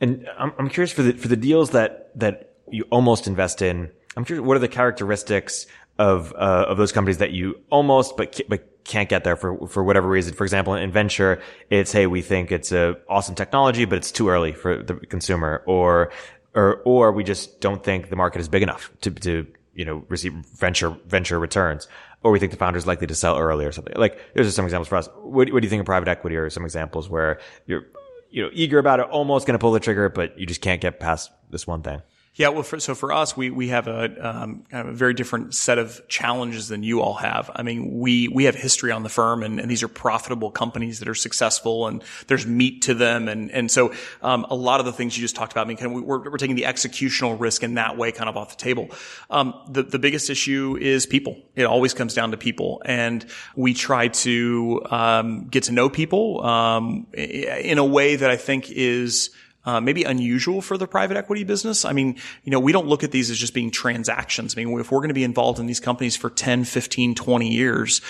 And I'm, I'm curious for the, for the deals that, that you almost invest in. I'm curious, what are the characteristics of, uh, of those companies that you almost, but, but can't get there for, for whatever reason. For example, in venture, it's, hey, we think it's a awesome technology, but it's too early for the consumer or, or, or we just don't think the market is big enough to, to you know, receive venture, venture returns, or we think the founder is likely to sell early or something. Like, those are some examples for us. What, what do you think of private equity or some examples where you're, you know, eager about it, almost going to pull the trigger, but you just can't get past this one thing? Yeah, well, for, so for us, we we have a um, kind of a very different set of challenges than you all have. I mean, we we have history on the firm, and, and these are profitable companies that are successful, and there's meat to them, and and so um, a lot of the things you just talked about. I mean, kind of we're, we're taking the executional risk in that way, kind of off the table. Um, the the biggest issue is people. It always comes down to people, and we try to um, get to know people um, in a way that I think is uh, maybe unusual for the private equity business. I mean, you know, we don't look at these as just being transactions. I mean, if we're going to be involved in these companies for 10, 15, 20 years,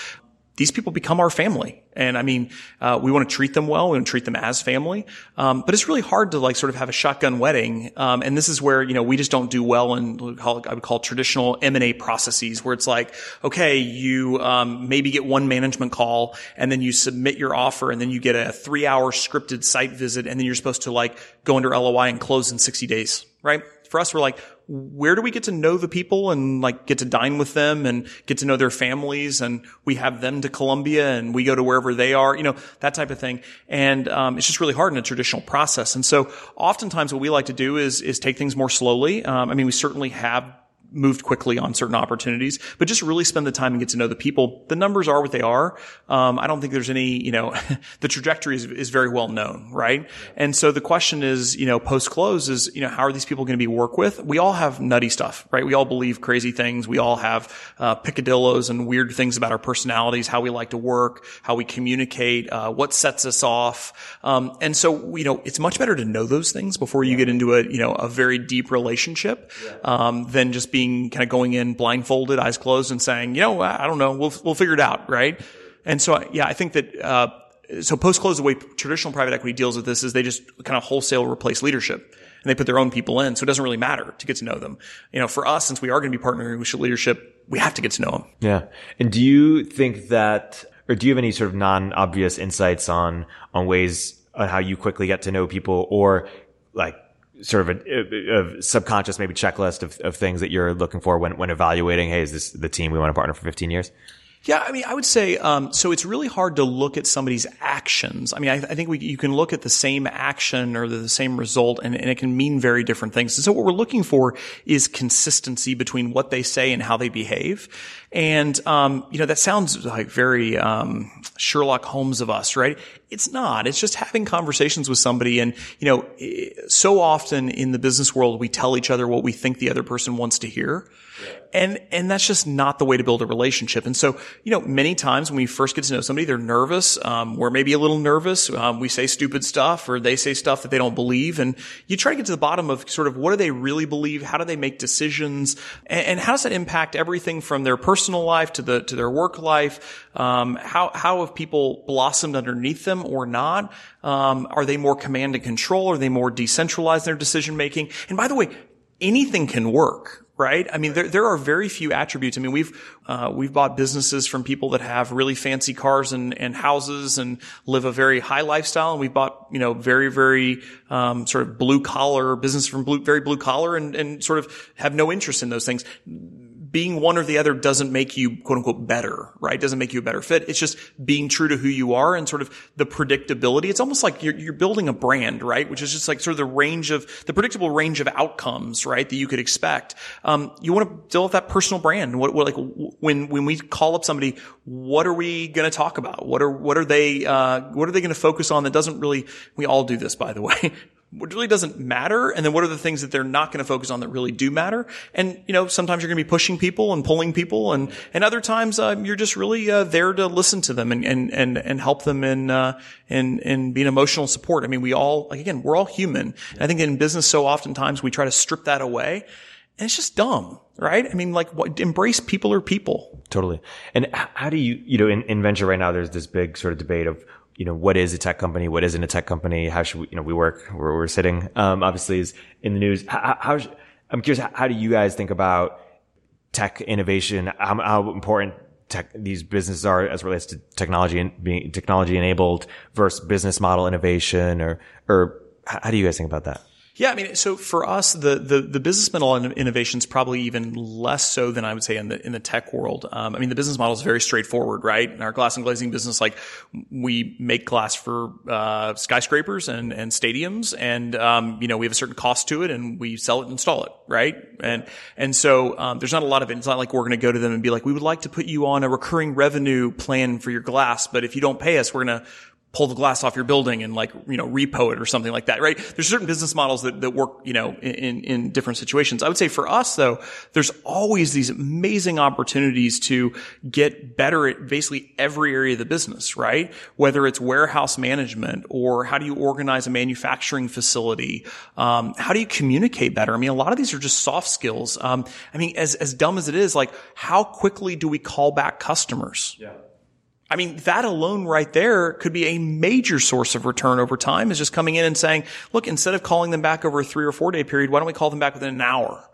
these people become our family. And I mean, uh, we want to treat them well. We want to treat them as family. Um, but it's really hard to like sort of have a shotgun wedding. Um, and this is where, you know, we just don't do well in I would call traditional M&A processes where it's like, okay, you, um, maybe get one management call and then you submit your offer and then you get a three hour scripted site visit and then you're supposed to like go under LOI and close in 60 days, right? For us, we're like, where do we get to know the people and like get to dine with them and get to know their families and we have them to Columbia and we go to wherever they are, you know, that type of thing. And um, it's just really hard in a traditional process. And so oftentimes what we like to do is is take things more slowly. Um, I mean, we certainly have moved quickly on certain opportunities, but just really spend the time and get to know the people. The numbers are what they are. Um, I don't think there's any, you know, the trajectory is, is, very well known, right? And so the question is, you know, post close is, you know, how are these people going to be work with? We all have nutty stuff, right? We all believe crazy things. We all have uh, picadillos and weird things about our personalities, how we like to work, how we communicate, uh, what sets us off. Um, and so, you know, it's much better to know those things before you get into a, you know, a very deep relationship um, than just being being kind of going in blindfolded, eyes closed, and saying, you know, I don't know, we'll we'll figure it out, right? And so, yeah, I think that. Uh, so post close, the way traditional private equity deals with this is they just kind of wholesale replace leadership and they put their own people in. So it doesn't really matter to get to know them. You know, for us, since we are going to be partnering with leadership, we have to get to know them. Yeah. And do you think that, or do you have any sort of non-obvious insights on, on ways on how you quickly get to know people or like sort of a, a, subconscious maybe checklist of, of things that you're looking for when, when evaluating, hey, is this the team we want to partner for 15 years? Yeah, I mean, I would say um, so. It's really hard to look at somebody's actions. I mean, I, I think we, you can look at the same action or the, the same result, and, and, it can mean very different things. And so, what we're looking for is consistency between what they say and how they behave. And um, you know, that sounds like very um, Sherlock Holmes of us, right? It's not. It's just having conversations with somebody, and you know, so often in the business world, we tell each other what we think the other person wants to hear. And, and that's just not the way to build a relationship. And so, you know, many times when we first get to know somebody, they're nervous. Um, we're maybe a little nervous. Um, we say stupid stuff or they say stuff that they don't believe. And you try to get to the bottom of sort of what do they really believe? How do they make decisions? And, and how does that impact everything from their personal life to the, to their work life? Um, how, how have people blossomed underneath them or not? Um, are they more command and control? Are they more decentralized in their decision making? And by the way, anything can work, right? I mean, there, there are very few attributes. I mean, we've, uh, we've bought businesses from people that have really fancy cars and, and houses and live a very high lifestyle. And we've bought, you know, very, very, um, sort of blue collar business from blue, very blue collar and, and sort of have no interest in those things being one or the other doesn't make you quote unquote better, right? Doesn't make you a better fit. It's just being true to who you are and sort of the predictability. It's almost like you're, you're building a brand, right? Which is just like sort of the range of, the predictable range of outcomes, right? That you could expect. Um, you want to deal with that personal brand. What, what, like when, when we call up somebody, what are we going to talk about? What are, what are they, uh, what are they going to focus on that doesn't really, we all do this, by the way what really doesn't matter and then what are the things that they're not going to focus on that really do matter? And you know sometimes you're going to be pushing people and pulling people and and other times uh, you're just really uh, there to listen to them and and and, and help them in uh, in in being emotional support. I mean we all like again we're all human. And i think in business so oftentimes we try to strip that away and it's just dumb right? I mean like what, embrace people or people. Totally. And how do you you know in, in venture right now there's this big sort of debate of you know, what is a tech company? What isn't a tech company? How should we, you know, we work where we're sitting, um, obviously is in the news. How, how I'm curious, how do you guys think about tech innovation? How, how important tech, these businesses are as relates to technology and being technology enabled versus business model innovation or, or how do you guys think about that? Yeah, I mean, so for us, the the, the business model innovation is probably even less so than I would say in the in the tech world. Um, I mean, the business model is very straightforward, right? In our glass and glazing business, like we make glass for uh, skyscrapers and and stadiums, and um, you know we have a certain cost to it, and we sell it and install it, right? And and so um, there's not a lot of it. It's not like we're going to go to them and be like, we would like to put you on a recurring revenue plan for your glass, but if you don't pay us, we're to pull the glass off your building and like, you know, repo it or something like that, right? There's certain business models that, that work, you know, in, in different situations. I would say for us though, there's always these amazing opportunities to get better at basically every area of the business, right? Whether it's warehouse management or how do you organize a manufacturing facility? Um, how do you communicate better? I mean, a lot of these are just soft skills. Um, I mean, as, as dumb as it is, like how quickly do we call back customers? Yeah. I mean, that alone right there could be a major source of return over time is just coming in and saying, look, instead of calling them back over a three or four day period, why don't we call them back within an hour?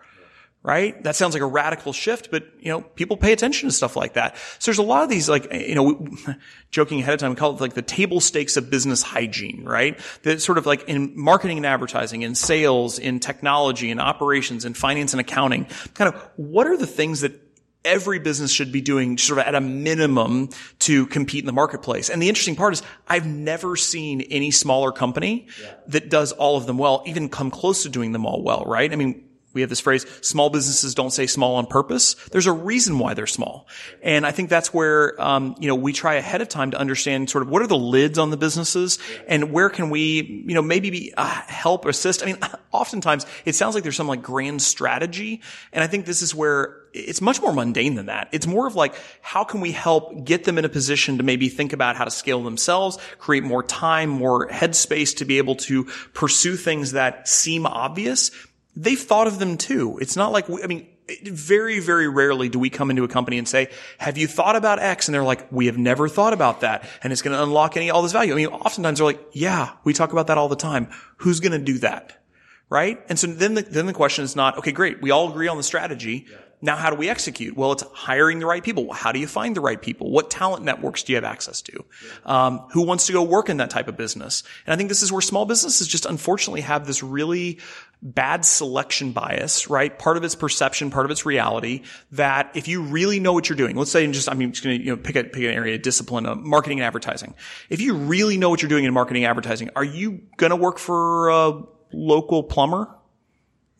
Right? That sounds like a radical shift, but you know, people pay attention to stuff like that. So there's a lot of these, like, you know, joking ahead of time, we call it like the table stakes of business hygiene, right? That sort of like in marketing and advertising, in sales, in technology, in operations, in finance and accounting, kind of what are the things that every business should be doing sort of at a minimum to compete in the marketplace. And the interesting part is I've never seen any smaller company yeah. that does all of them well, even come close to doing them all well, right? I mean, we have this phrase, small businesses don't say small on purpose. There's a reason why they're small. And I think that's where, um, you know, we try ahead of time to understand sort of what are the lids on the businesses and where can we, you know, maybe be, uh, help assist. I mean, oftentimes it sounds like there's some like grand strategy. And I think this is where it's much more mundane than that. It's more of like, how can we help get them in a position to maybe think about how to scale themselves, create more time, more headspace to be able to pursue things that seem obvious, they've thought of them too. It's not like, we, I mean, very, very rarely do we come into a company and say, have you thought about X? And they're like, we have never thought about that. And it's going to unlock any, all this value. I mean, oftentimes they're like, yeah, we talk about that all the time. Who's going to do that? Right? And so then the, then the question is not, okay, great. We all agree on the strategy. Yeah. Now, how do we execute? Well, it's hiring the right people. How do you find the right people? What talent networks do you have access to? Um, who wants to go work in that type of business? And I think this is where small businesses just unfortunately have this really bad selection bias, right? Part of its perception, part of its reality that if you really know what you're doing, let's say just, I'm just going to, you know, pick a, pick an area discipline, of marketing and advertising. If you really know what you're doing in marketing and advertising, are you going to work for a local plumber?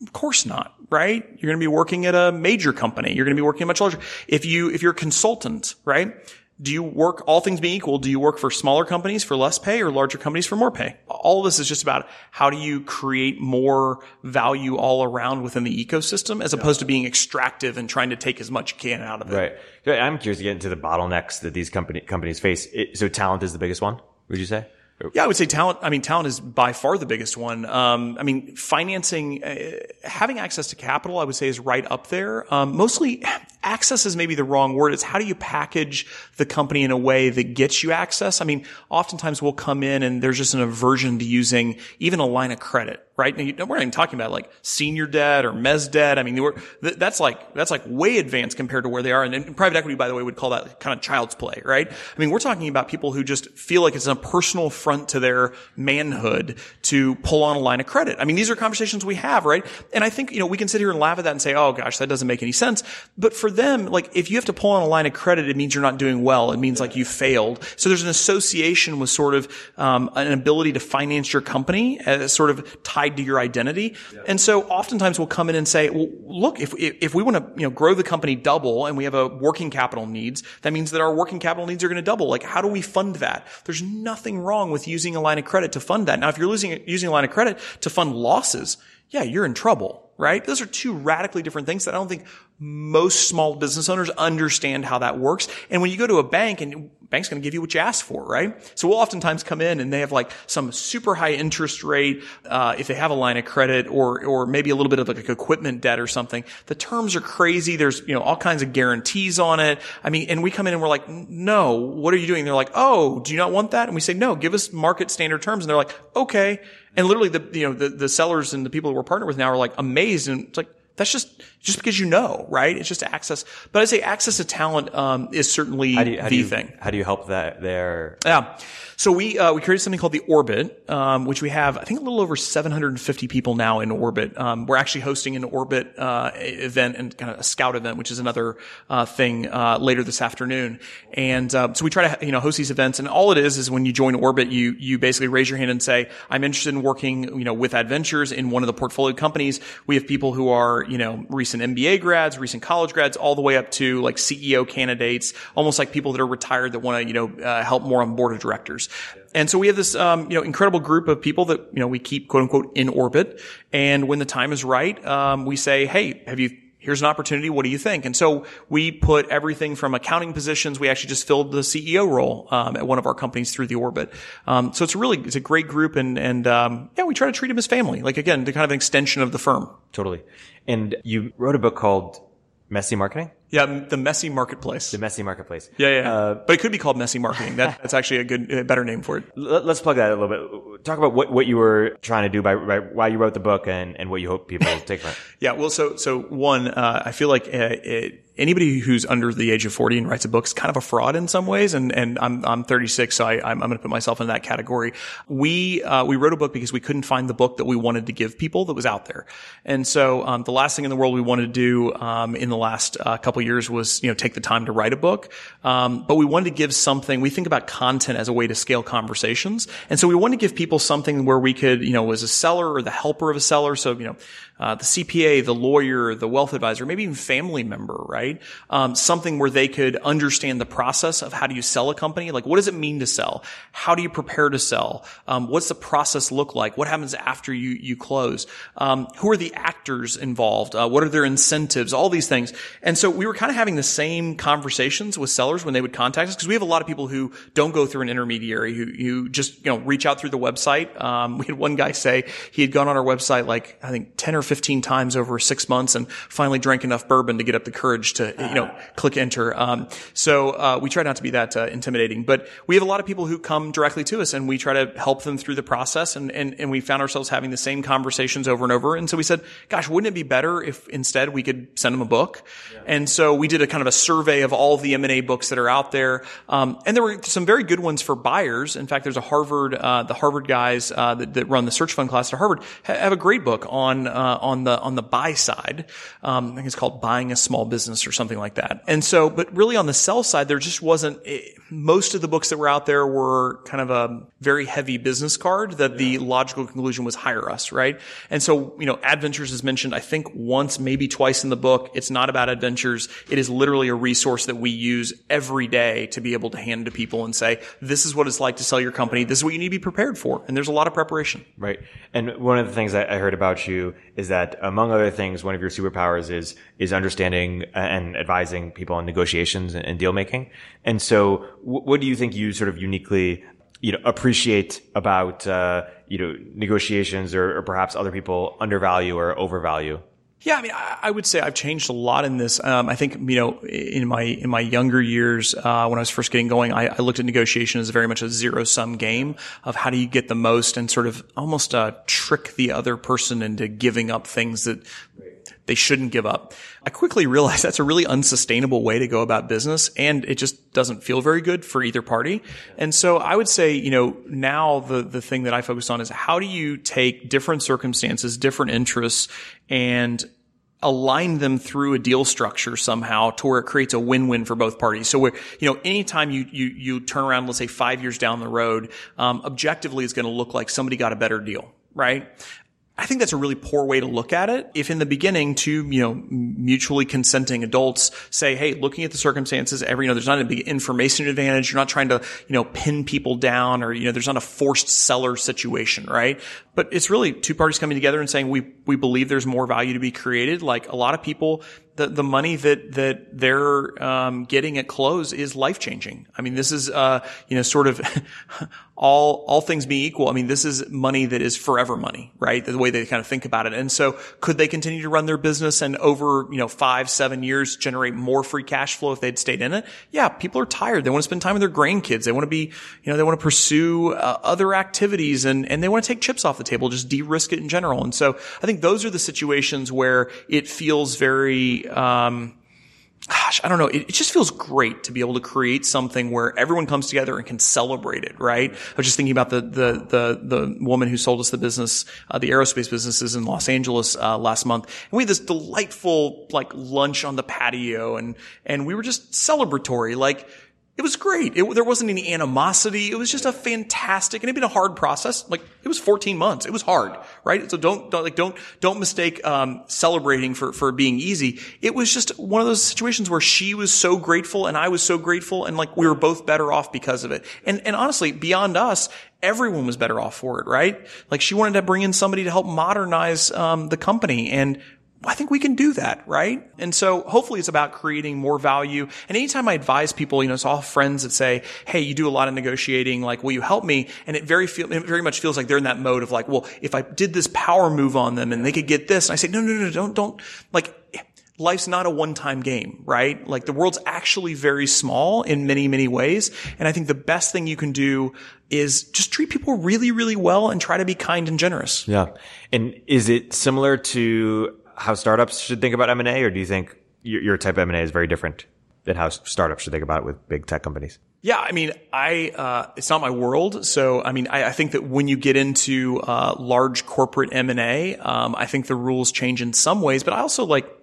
Of course not, right? You're going to be working at a major company. You're going to be working much larger. If you, if you're a consultant, right? Do you work, all things being equal, do you work for smaller companies for less pay or larger companies for more pay? All of this is just about how do you create more value all around within the ecosystem as opposed to being extractive and trying to take as much you can out of it. Right. I'm curious to get into the bottlenecks that these company, companies face. It, so talent is the biggest one, would you say? Yeah, I would say talent. I mean, talent is by far the biggest one. Um, I mean, financing, uh, having access to capital, I would say is right up there. Um, mostly access is maybe the wrong word. It's how do you package the company in a way that gets you access? I mean, oftentimes we'll come in and there's just an aversion to using even a line of credit right? Now, we're not even talking about like senior debt or mez debt. I mean, that's like, that's like way advanced compared to where they are. And, and, private equity, by the way, would call that kind of child's play, right? I mean, we're talking about people who just feel like it's a personal front to their manhood to pull on a line of credit. I mean, these are conversations we have, right? And I think, you know, we can sit here and laugh at that and say, oh gosh, that doesn't make any sense. But for them, like, if you have to pull on a line of credit, it means you're not doing well. It means like you failed. So there's an association with sort of, um, an ability to finance your company as sort of tied tied to your identity. Yeah. And so oftentimes we'll come in and say, well, look, if, if we want to, you know, grow the company double and we have a working capital needs, that means that our working capital needs are going to double. Like, how do we fund that? There's nothing wrong with using a line of credit to fund that. Now, if you're losing, using a line of credit to fund losses, yeah, you're in trouble, right? Those are two radically different things that I don't think most small business owners understand how that works. And when you go to a bank and bank's going to give you what you ask for, right? So we'll oftentimes come in and they have like some super high interest rate, uh, if they have a line of credit or, or maybe a little bit of like equipment debt or something. The terms are crazy. There's, you know, all kinds of guarantees on it. I mean, and we come in and we're like, no, what are you doing? they're like, oh, do you not want that? And we say, no, give us market standard terms. And they're like, okay. And literally the, you know, the, the sellers and the people that we're partnered with now are like amazed and it's like, that's just just because you know, right? It's just access. But I'd say access to talent um, is certainly How do you, how the do you, thing. How do you help that there? Yeah. So we uh, we created something called the Orbit, um, which we have I think a little over 750 people now in Orbit. Um, we're actually hosting an Orbit uh, event and kind of a Scout event, which is another uh, thing uh, later this afternoon. And uh, so we try to you know host these events, and all it is is when you join Orbit, you you basically raise your hand and say, I'm interested in working you know with Adventures in one of the portfolio companies. We have people who are you know recent MBA grads, recent college grads, all the way up to like CEO candidates, almost like people that are retired that want to you know uh, help more on board of directors. And so we have this, um, you know, incredible group of people that, you know, we keep quote unquote in orbit. And when the time is right, um, we say, Hey, have you, here's an opportunity. What do you think? And so we put everything from accounting positions. We actually just filled the CEO role, um, at one of our companies through the orbit. Um, so it's a really, it's a great group. And, and, um, yeah, we try to treat them as family. Like again, the kind of an extension of the firm. Totally. And you wrote a book called Messy Marketing? Yeah, the messy marketplace. The Messy Marketplace. Yeah, yeah. Uh, but it could be called messy marketing. That, that's actually a good, a better name for it. Let, us plug that a little bit. Talk about what, what you were trying to do by, by why you wrote the book and, and what you hope people take from it. yeah. Well, so, so one, uh, I feel like uh, it, anybody who's under the age of 40 and writes a book is kind of a fraud in some ways. And, and I'm, I'm 36, so I, I'm, I'm going to put myself in that category. We, uh, we wrote a book because we couldn't find the book that we wanted to give people that was out there. And so, um, the last thing in the world we wanted to do, um, in the last uh, couple years was, you know, take the time to write a book. Um, but we wanted to give something, we think about content as a way to scale conversations. And so we wanted to give people something where we could, you know, as a seller or the helper of a seller. So, you know, uh, the CPA, the lawyer, the wealth advisor, maybe even family member, right? Um, something where they could understand the process of how do you sell a company? Like, what does it mean to sell? How do you prepare to sell? Um, what's the process look like? What happens after you you close? Um, who are the actors involved? Uh, what are their incentives? All these things. And so we were kind of having the same conversations with sellers when they would contact us because we have a lot of people who don't go through an intermediary who who just you know reach out through the website. Um, we had one guy say he had gone on our website like I think ten or 15 times over six months and finally drank enough bourbon to get up the courage to, you know, click enter. Um, so, uh, we try not to be that uh, intimidating, but we have a lot of people who come directly to us and we try to help them through the process. And, and, and we found ourselves having the same conversations over and over. And so we said, gosh, wouldn't it be better if instead we could send them a book? Yeah. And so we did a kind of a survey of all the M&A books that are out there. Um, and there were some very good ones for buyers. In fact, there's a Harvard, uh, the Harvard guys, uh, that, that, run the search fund class at Harvard have a great book on, uh, on the on the buy side. Um, I think it's called buying a small business or something like that. And so, but really on the sell side, there just wasn't. It, most of the books that were out there were kind of a very heavy business card that the logical conclusion was hire us, right? And so, you know, Adventures is mentioned, I think once, maybe twice in the book. It's not about Adventures. It is literally a resource that we use every day to be able to hand to people and say, this is what it's like to sell your company. This is what you need to be prepared for. And there's a lot of preparation. Right. And one of the things I heard about you is that among other things, one of your superpowers is, is understanding and advising people on negotiations and, deal making. And so what do you think you sort of uniquely you know appreciate about uh, you know negotiations or, or, perhaps other people undervalue or overvalue yeah, I mean, I would say I've changed a lot in this. Um, I think you know, in my in my younger years, uh, when I was first getting going, I, I, looked at negotiation as very much a zero sum game of how do you get the most and sort of almost uh, trick the other person into giving up things that they shouldn't give up. I quickly realized that's a really unsustainable way to go about business and it just doesn't feel very good for either party. And so I would say, you know, now the, the thing that I focus on is how do you take different circumstances, different interests and align them through a deal structure somehow to where it creates a win-win for both parties. So where, you know, anytime you, you, you turn around, let's say five years down the road, um, objectively it's going to look like somebody got a better deal right? I think that's a really poor way to look at it. If in the beginning two, you know, mutually consenting adults say, Hey, looking at the circumstances, every, you know, there's not a big information advantage. You're not trying to, you know, pin people down or, you know, there's not a forced seller situation, right? But it's really two parties coming together and saying, we, we believe there's more value to be created. Like a lot of people, the, the money that, that they're, um, getting at close is life changing. I mean, this is, uh, you know, sort of all, all things being equal. I mean, this is money that is forever money, right? The way they kind of think about it. And so could they continue to run their business and over, you know, five, seven years generate more free cash flow if they'd stayed in it? Yeah. People are tired. They want to spend time with their grandkids. They want to be, you know, they want to pursue uh, other activities and, and they want to take chips off the table, just de-risk it in general. And so I think those are the situations where it feels very, um, gosh, I don't know. It, it, just feels great to be able to create something where everyone comes together and can celebrate it, right? I was just thinking about the, the, the, the woman who sold us the business, uh, the aerospace businesses in Los Angeles, uh, last month. And we had this delightful, like, lunch on the patio and, and we were just celebratory. Like, it was great. It, there wasn't any animosity. It was just a fantastic, and it'd been a hard process. Like it was 14 months. It was hard, right? So don't, don't like don't don't mistake um, celebrating for for being easy. It was just one of those situations where she was so grateful and I was so grateful, and like we were both better off because of it. And and honestly, beyond us, everyone was better off for it, right? Like she wanted to bring in somebody to help modernize um, the company, and I think we can do that, right? And so hopefully it's about creating more value. And anytime I advise people, you know, it's all friends that say, Hey, you do a lot of negotiating. Like, will you help me? And it very feel, it very much feels like they're in that mode of like, well, if I did this power move on them and they could get this. And I say, no, no, no, don't, don't like, life's not a one-time game, right? Like the world's actually very small in many, many ways. And I think the best thing you can do is just treat people really, really well and try to be kind and generous. Yeah. And is it similar to how startups should think about M&A or do you think your, your type of M&A is very different than how startups should think about it with big tech companies? Yeah, I mean, I uh, it's not my world, so I mean, I, I think that when you get into uh, large corporate M and A, um, I think the rules change in some ways, but I also like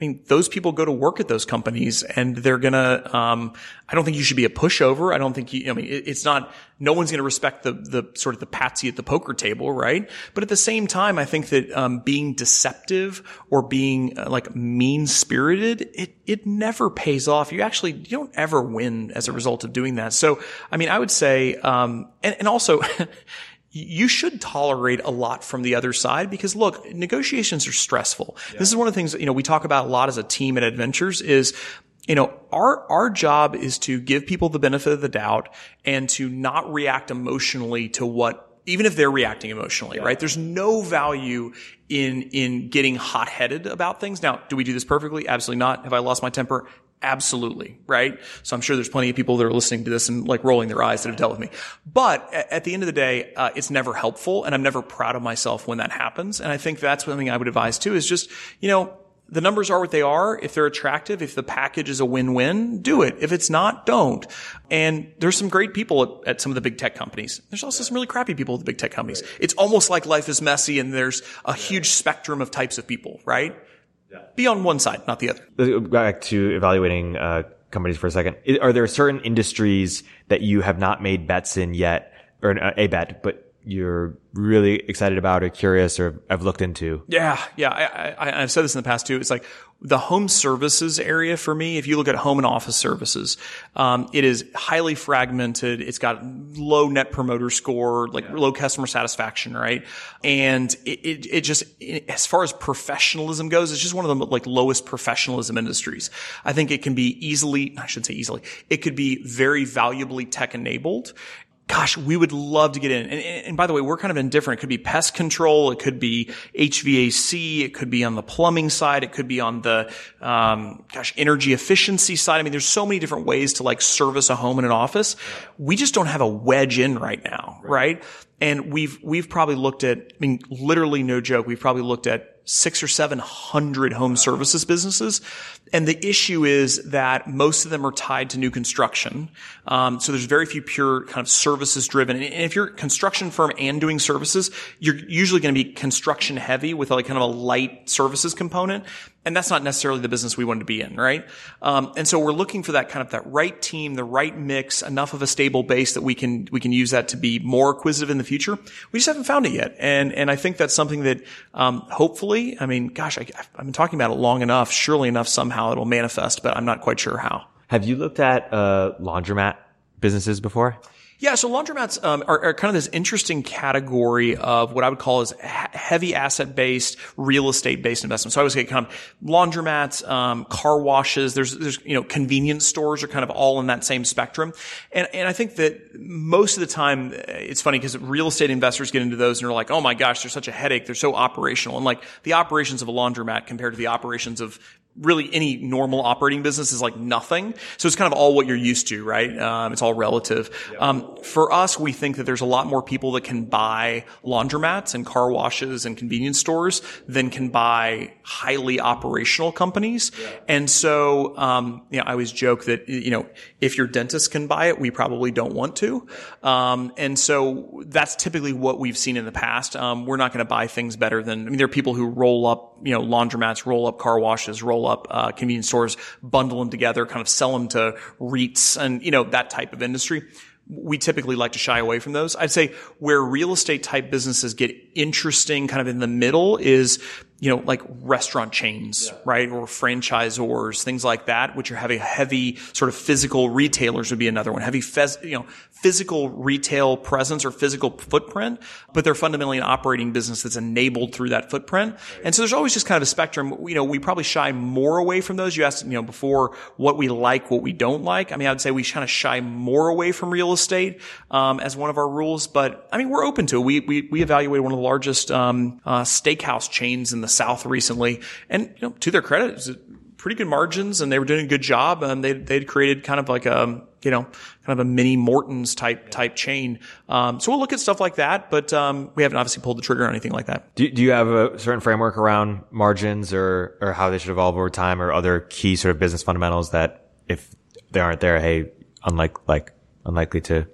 I mean, those people go to work at those companies and they're gonna, um, I don't think you should be a pushover. I don't think you, I mean, it, it's not, no one's gonna respect the, the sort of the patsy at the poker table, right? But at the same time, I think that, um, being deceptive or being uh, like mean spirited, it, it never pays off. You actually, you don't ever win as a result of doing that. So, I mean, I would say, um, and, and also, you should tolerate a lot from the other side because look, negotiations are stressful. Yeah. This is one of the things that, you know, we talk about a lot as a team at Adventures is, you know, our, our job is to give people the benefit of the doubt and to not react emotionally to what even if they're reacting emotionally, yeah. right? There's no value in, in getting hot headed about things. Now, do we do this perfectly? Absolutely not. Have I lost my temper? Absolutely, right? So I'm sure there's plenty of people that are listening to this and like rolling their eyes that have dealt with me. But at the end of the day, uh, it's never helpful and I'm never proud of myself when that happens. And I think that's something I would advise too is just, you know, the numbers are what they are. If they're attractive, if the package is a win-win, do it. If it's not, don't. And there's some great people at, at some of the big tech companies. There's also some really crappy people at the big tech companies. It's almost like life is messy and there's a huge spectrum of types of people, right? Be on one side, not the other. Back to evaluating uh, companies for a second. Are there certain industries that you have not made bets in yet, or a bet, but you're really excited about or curious or have looked into? Yeah, yeah. I, I, I've said this in the past too. It's like the home services area for me, if you look at home and office services, um, it is highly fragmented. It's got low net promoter score, like yeah. low customer satisfaction, right? And it, it, it just, it, as far as professionalism goes, it's just one of the like lowest professionalism industries. I think it can be easily, I should say easily, it could be very valuably tech enabled gosh, we would love to get in. And, and, by the way, we're kind of indifferent. It could be pest control. It could be HVAC. It could be on the plumbing side. It could be on the, um, gosh, energy efficiency side. I mean, there's so many different ways to like service a home and an office. We just don't have a wedge in right now, right? right? And we've, we've probably looked at, I mean, literally no joke. We've probably looked at six or seven hundred home services businesses. And the issue is that most of them are tied to new construction. Um, so there's very few pure kind of services driven. And if you're a construction firm and doing services, you're usually going to be construction heavy with like kind of a light services component. And that's not necessarily the business we wanted to be in, right? Um, and so we're looking for that kind of that right team, the right mix, enough of a stable base that we can we can use that to be more acquisitive in the future. We just haven't found it yet, and and I think that's something that um, hopefully, I mean, gosh, I, I've been talking about it long enough. Surely enough, somehow it'll manifest, but I'm not quite sure how. Have you looked at uh, laundromat businesses before? Yeah, so laundromats um, are, are, kind of this interesting category of what I would call as heavy asset based, real estate based investment. So I would say kind of laundromats, um, car washes. There's there's you know convenience stores are kind of all in that same spectrum, and and I think that most of the time it's funny because real estate investors get into those and they're like, oh my gosh, they're such a headache. They're so operational, and like the operations of a laundromat compared to the operations of really any normal operating business is like nothing. So it's kind of all what you're used to, right? Um, it's all relative. Um, for us, we think that there's a lot more people that can buy laundromats and car washes and convenience stores than can buy highly operational companies. Yeah. And so, um, you know, I always joke that, you know, if your dentist can buy it, we probably don't want to. Um, and so that's typically what we've seen in the past. Um, we're not going to buy things better than, I mean, there are people who roll up, you know, laundromats, roll up car washes, roll up uh, convenience stores, bundle them together, kind of sell them to REITs and you know that type of industry. We typically like to shy away from those. I'd say where real estate type businesses get interesting, kind of in the middle, is you know, like restaurant chains, yeah. right? Or franchisors, things like that, which are having heavy sort of physical retailers would be another one. Heavy, fez, you know, physical retail presence or physical footprint, but they're fundamentally an operating business that's enabled through that footprint. Right. And so there's always just kind of a spectrum. You know, we probably shy more away from those. You asked, you know, before what we like, what we don't like. I mean, I would say we kind of shy more away from real estate, um, as one of our rules, but I mean, we're open to it. We, we, we evaluated one of the largest, um, uh, steakhouse chains in the South recently. And, you know, to their credit, it's pretty good margins and they were doing a good job. And they, they'd created kind of like a, you know, kind of a mini Morton's type, type chain. Um, so we'll look at stuff like that, but, um, we haven't obviously pulled the trigger on anything like that. Do, do you have a certain framework around margins or, or how they should evolve over time or other key sort of business fundamentals that if they aren't there, hey, unlike, like, unlikely to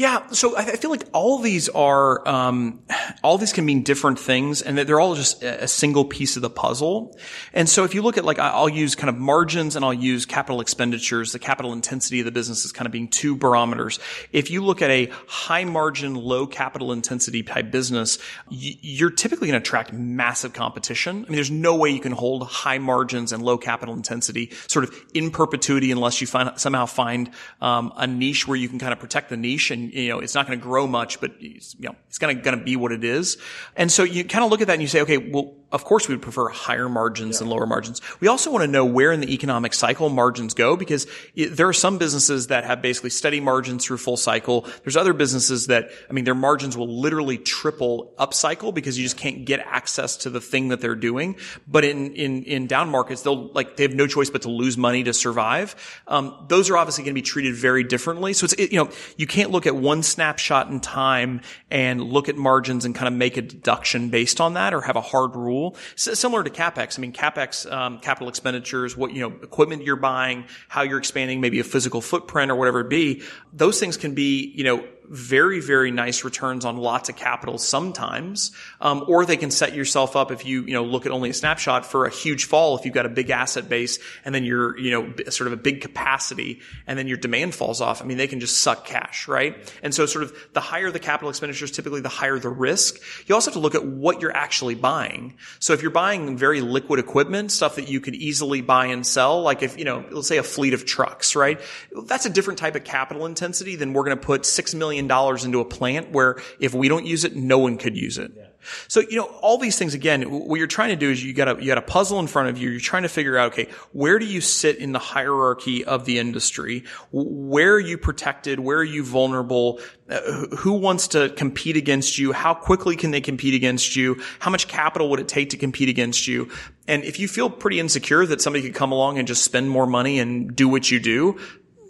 yeah, so I feel like all these are, um, all these can mean different things, and they're all just a single piece of the puzzle. And so if you look at like, I'll use kind of margins and I'll use capital expenditures, the capital intensity of the business is kind of being two barometers. If you look at a high margin, low capital intensity type business, you're typically going to attract massive competition. I mean, there's no way you can hold high margins and low capital intensity sort of in perpetuity unless you find, somehow find um, a niche where you can kind of protect the niche and you know, it's not going to grow much, but it's, you know, it's going to, going to be what it is. And so you kind of look at that and you say, okay, well, of course we would prefer higher margins yeah. than lower margins. We also want to know where in the economic cycle margins go because it, there are some businesses that have basically steady margins through full cycle. There's other businesses that, I mean, their margins will literally triple up cycle because you just can't get access to the thing that they're doing. But in, in, in down markets, they'll like, they have no choice but to lose money to survive. Um, those are obviously going to be treated very differently. So it's, it, you know, you can't look at one snapshot in time and look at margins and kind of make a deduction based on that or have a hard rule. S- similar to capex. I mean, capex, um, capital expenditures, what you know, equipment you're buying, how you're expanding, maybe a physical footprint or whatever it be. Those things can be, you know, very, very nice returns on lots of capital sometimes, um, or they can set yourself up if you, you know, look at only a snapshot for a huge fall if you've got a big asset base and then you're, you know, sort of a big capacity and then your demand falls off. I mean, they can just suck cash, right? And so sort of the higher the capital expenditures, typically the higher the risk. You also have to look at what you're actually buying. So if you're buying very liquid equipment, stuff that you could easily buy and sell, like if, you know, let's say a fleet of trucks, right? That's a different type of capital intensity than we're going to put six million million into a plant where if we don't use it, no one could use it. Yeah. So, you know, all these things, again, what you're trying to do is you got a, you got a puzzle in front of you. You're trying to figure out, okay, where do you sit in the hierarchy of the industry? Where are you protected? Where are you vulnerable? Uh, who wants to compete against you? How quickly can they compete against you? How much capital would it take to compete against you? And if you feel pretty insecure that somebody could come along and just spend more money and do what you do,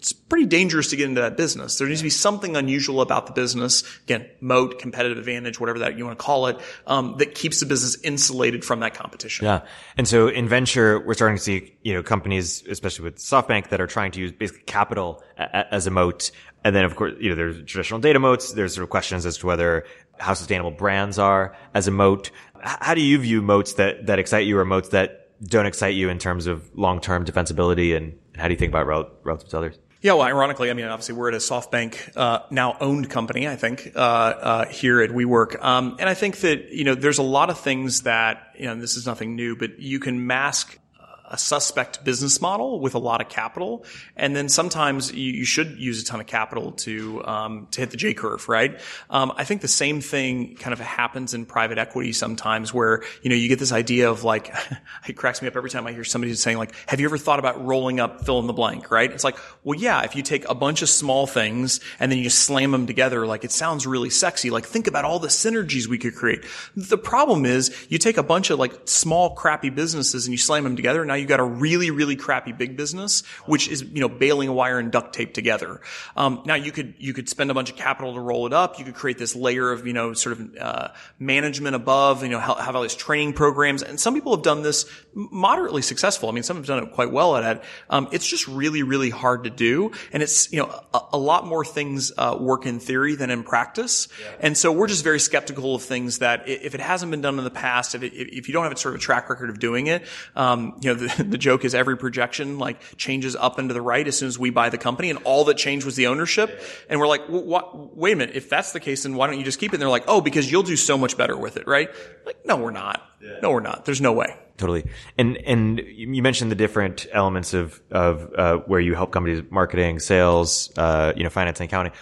it's pretty dangerous to get into that business. There needs to be something unusual about the business. Again, moat, competitive advantage, whatever that you want to call it, um, that keeps the business insulated from that competition. Yeah. And so in venture, we're starting to see, you know, companies, especially with SoftBank that are trying to use basically capital a- as a moat. And then of course, you know, there's traditional data moats. There's sort of questions as to whether how sustainable brands are as a moat. How do you view moats that, that excite you or moats that don't excite you in terms of long-term defensibility and how do you think about relative to others? Yeah, well, ironically, I mean, obviously, we're at a SoftBank uh, now owned company. I think uh, uh, here at WeWork, um, and I think that you know there's a lot of things that you know this is nothing new, but you can mask a suspect business model with a lot of capital, and then sometimes you, you should use a ton of capital to um, to hit the J curve, right? Um, I think the same thing kind of happens in private equity sometimes, where you know you get this idea of like it cracks me up every time I hear somebody saying like, "Have you ever thought about rolling up fill in the blank?" Right? It's like, well, yeah, if you take a bunch of small things and then you slam them together, like it sounds really sexy. Like think about all the synergies we could create. The problem is you take a bunch of like small crappy businesses and you slam them together. and Now you got a really, really crappy big business, which is, you know, baling a wire and duct tape together. Um, now you could, you could spend a bunch of capital to roll it up. You could create this layer of, you know, sort of, uh, management above, you know, have all these training programs. And some people have done this moderately successful. I mean, some have done it quite well at it. Um, it's just really, really hard to do. And it's, you know, a, a lot more things, uh, work in theory than in practice. Yeah. And so we're just very skeptical of things that if it hasn't been done in the past, if, it, if you don't have a sort of a track record of doing it, um, you know, the, the joke is every projection like changes up and to the right as soon as we buy the company and all that changed was the ownership. And we're like, well, what, wait a minute. If that's the case, then why don't you just keep it? And they're like, oh, because you'll do so much better with it, right? Like, no, we're not. No, we're not. There's no way. Totally. And and you mentioned the different elements of of uh, where you help companies marketing, sales, uh, you know, finance and accounting.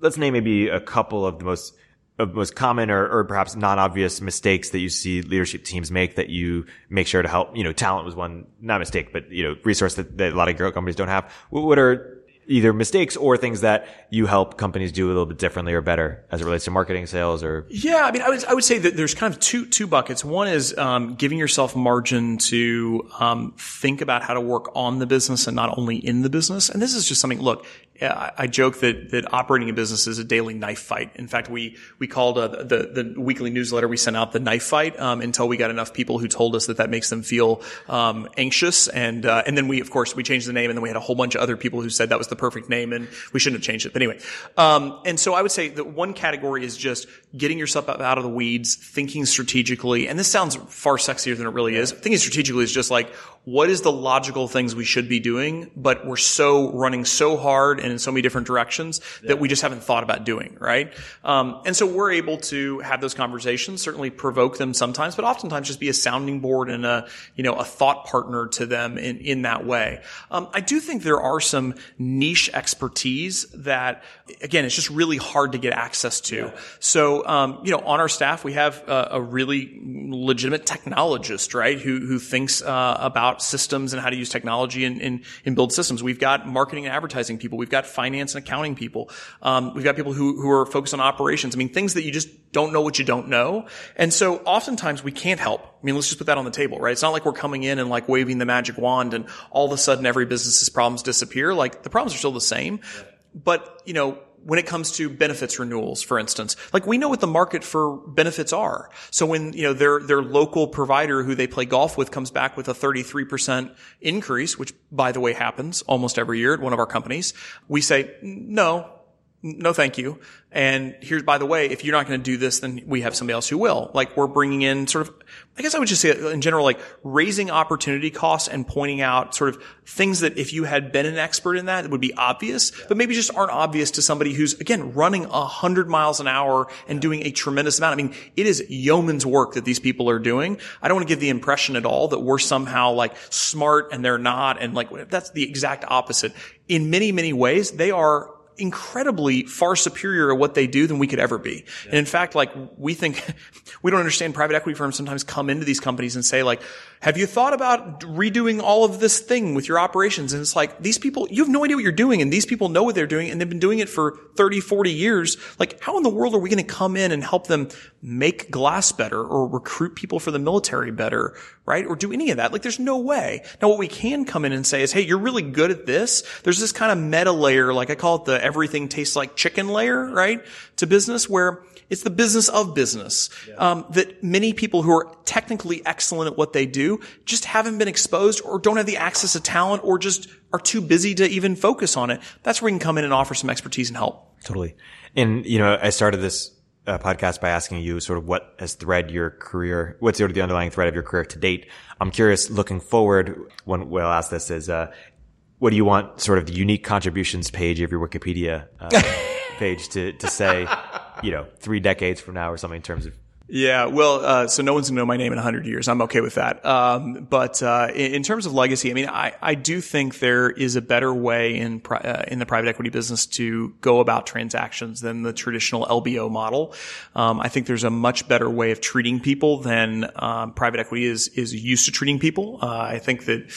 Let's name maybe a couple of the most of most common or, or perhaps non-obvious mistakes that you see leadership teams make that you make sure to help. You know, talent was one not mistake, but you know, resource that, that a lot of growth companies don't have. What are either mistakes or things that you help companies do a little bit differently or better as it relates to marketing, sales, or yeah. I mean, I would I would say that there's kind of two two buckets. One is um, giving yourself margin to um, think about how to work on the business and not only in the business. And this is just something. Look, I joke that that operating a business is a daily knife fight. In fact, we we called uh, the the weekly newsletter we sent out the knife fight um, until we got enough people who told us that that makes them feel um, anxious, and uh, and then we of course we changed the name, and then we had a whole bunch of other people who said that was the perfect name, and we shouldn't have changed it. But anyway, um, and so I would say that one category is just getting yourself out of the weeds, thinking strategically, and this sounds far sexier than it really is. Thinking strategically is just like what is the logical things we should be doing, but we're so running so hard and in so many different directions yeah. that we just haven't thought about doing, right? Um, and so we're able to have those conversations, certainly provoke them sometimes, but oftentimes just be a sounding board and a, you know, a thought partner to them in, in that way. Um, I do think there are some niche expertise that, again, it's just really hard to get access to. Yeah. So, um, you know, on our staff, we have a, a really legitimate technologist, right, who, who thinks uh, about about systems and how to use technology and, and, and build systems. We've got marketing and advertising people. We've got finance and accounting people. Um, we've got people who, who are focused on operations. I mean, things that you just don't know what you don't know. And so oftentimes we can't help. I mean, let's just put that on the table, right? It's not like we're coming in and like waving the magic wand and all of a sudden every business's problems disappear. Like the problems are still the same. But, you know, when it comes to benefits renewals, for instance, like we know what the market for benefits are. So when, you know, their, their local provider who they play golf with comes back with a 33% increase, which by the way happens almost every year at one of our companies, we say, no, no thank you. And here's, by the way, if you're not going to do this, then we have somebody else who will. Like we're bringing in sort of, I guess I would just say in general, like raising opportunity costs and pointing out sort of things that if you had been an expert in that, it would be obvious, but maybe just aren't obvious to somebody who's again running a hundred miles an hour and doing a tremendous amount. I mean, it is yeoman's work that these people are doing. I don't want to give the impression at all that we're somehow like smart and they're not. And like that's the exact opposite. In many, many ways, they are incredibly far superior at what they do than we could ever be. Yeah. And in fact, like we think, we don't understand private equity firms sometimes come into these companies and say like, have you thought about redoing all of this thing with your operations? And it's like, these people, you have no idea what you're doing and these people know what they're doing and they've been doing it for 30, 40 years. Like, how in the world are we going to come in and help them make glass better or recruit people for the military better, right? Or do any of that? Like, there's no way. Now, what we can come in and say is, hey, you're really good at this. There's this kind of meta layer, like I call it the everything tastes like chicken layer, right? To business where it's the business of business. Yeah. Um, that many people who are technically excellent at what they do just haven't been exposed or don't have the access to talent or just are too busy to even focus on it. That's where we can come in and offer some expertise and help. Totally. And, you know, I started this uh, podcast by asking you sort of what has thread your career, what's sort of the underlying thread of your career to date. I'm curious looking forward, one way I'll ask this is, uh, what do you want sort of the unique contributions page of your Wikipedia uh, page to, to say, you know, three decades from now or something in terms of Yeah, well, uh, so no one's gonna know my name in hundred years. I'm okay with that. Um, but uh, in, in, terms of legacy, I mean, I, I do think there is a better way in pri- uh, in the private equity business to go about transactions than the traditional LBO model. Um, I think there's a much better way of treating people than um, private equity is is used to treating people. Uh, I think that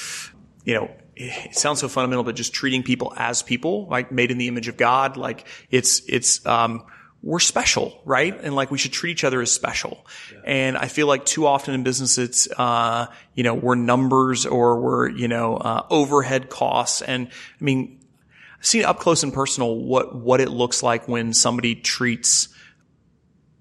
you know it sounds so fundamental, but just treating people as people, like made in the image of God, like it's it's um, we're special, right? And like we should treat each other as special. Yeah. And I feel like too often in business, it's, uh, you know, we're numbers or we're, you know, uh, overhead costs. And I mean, I've seen up close and personal what, what it looks like when somebody treats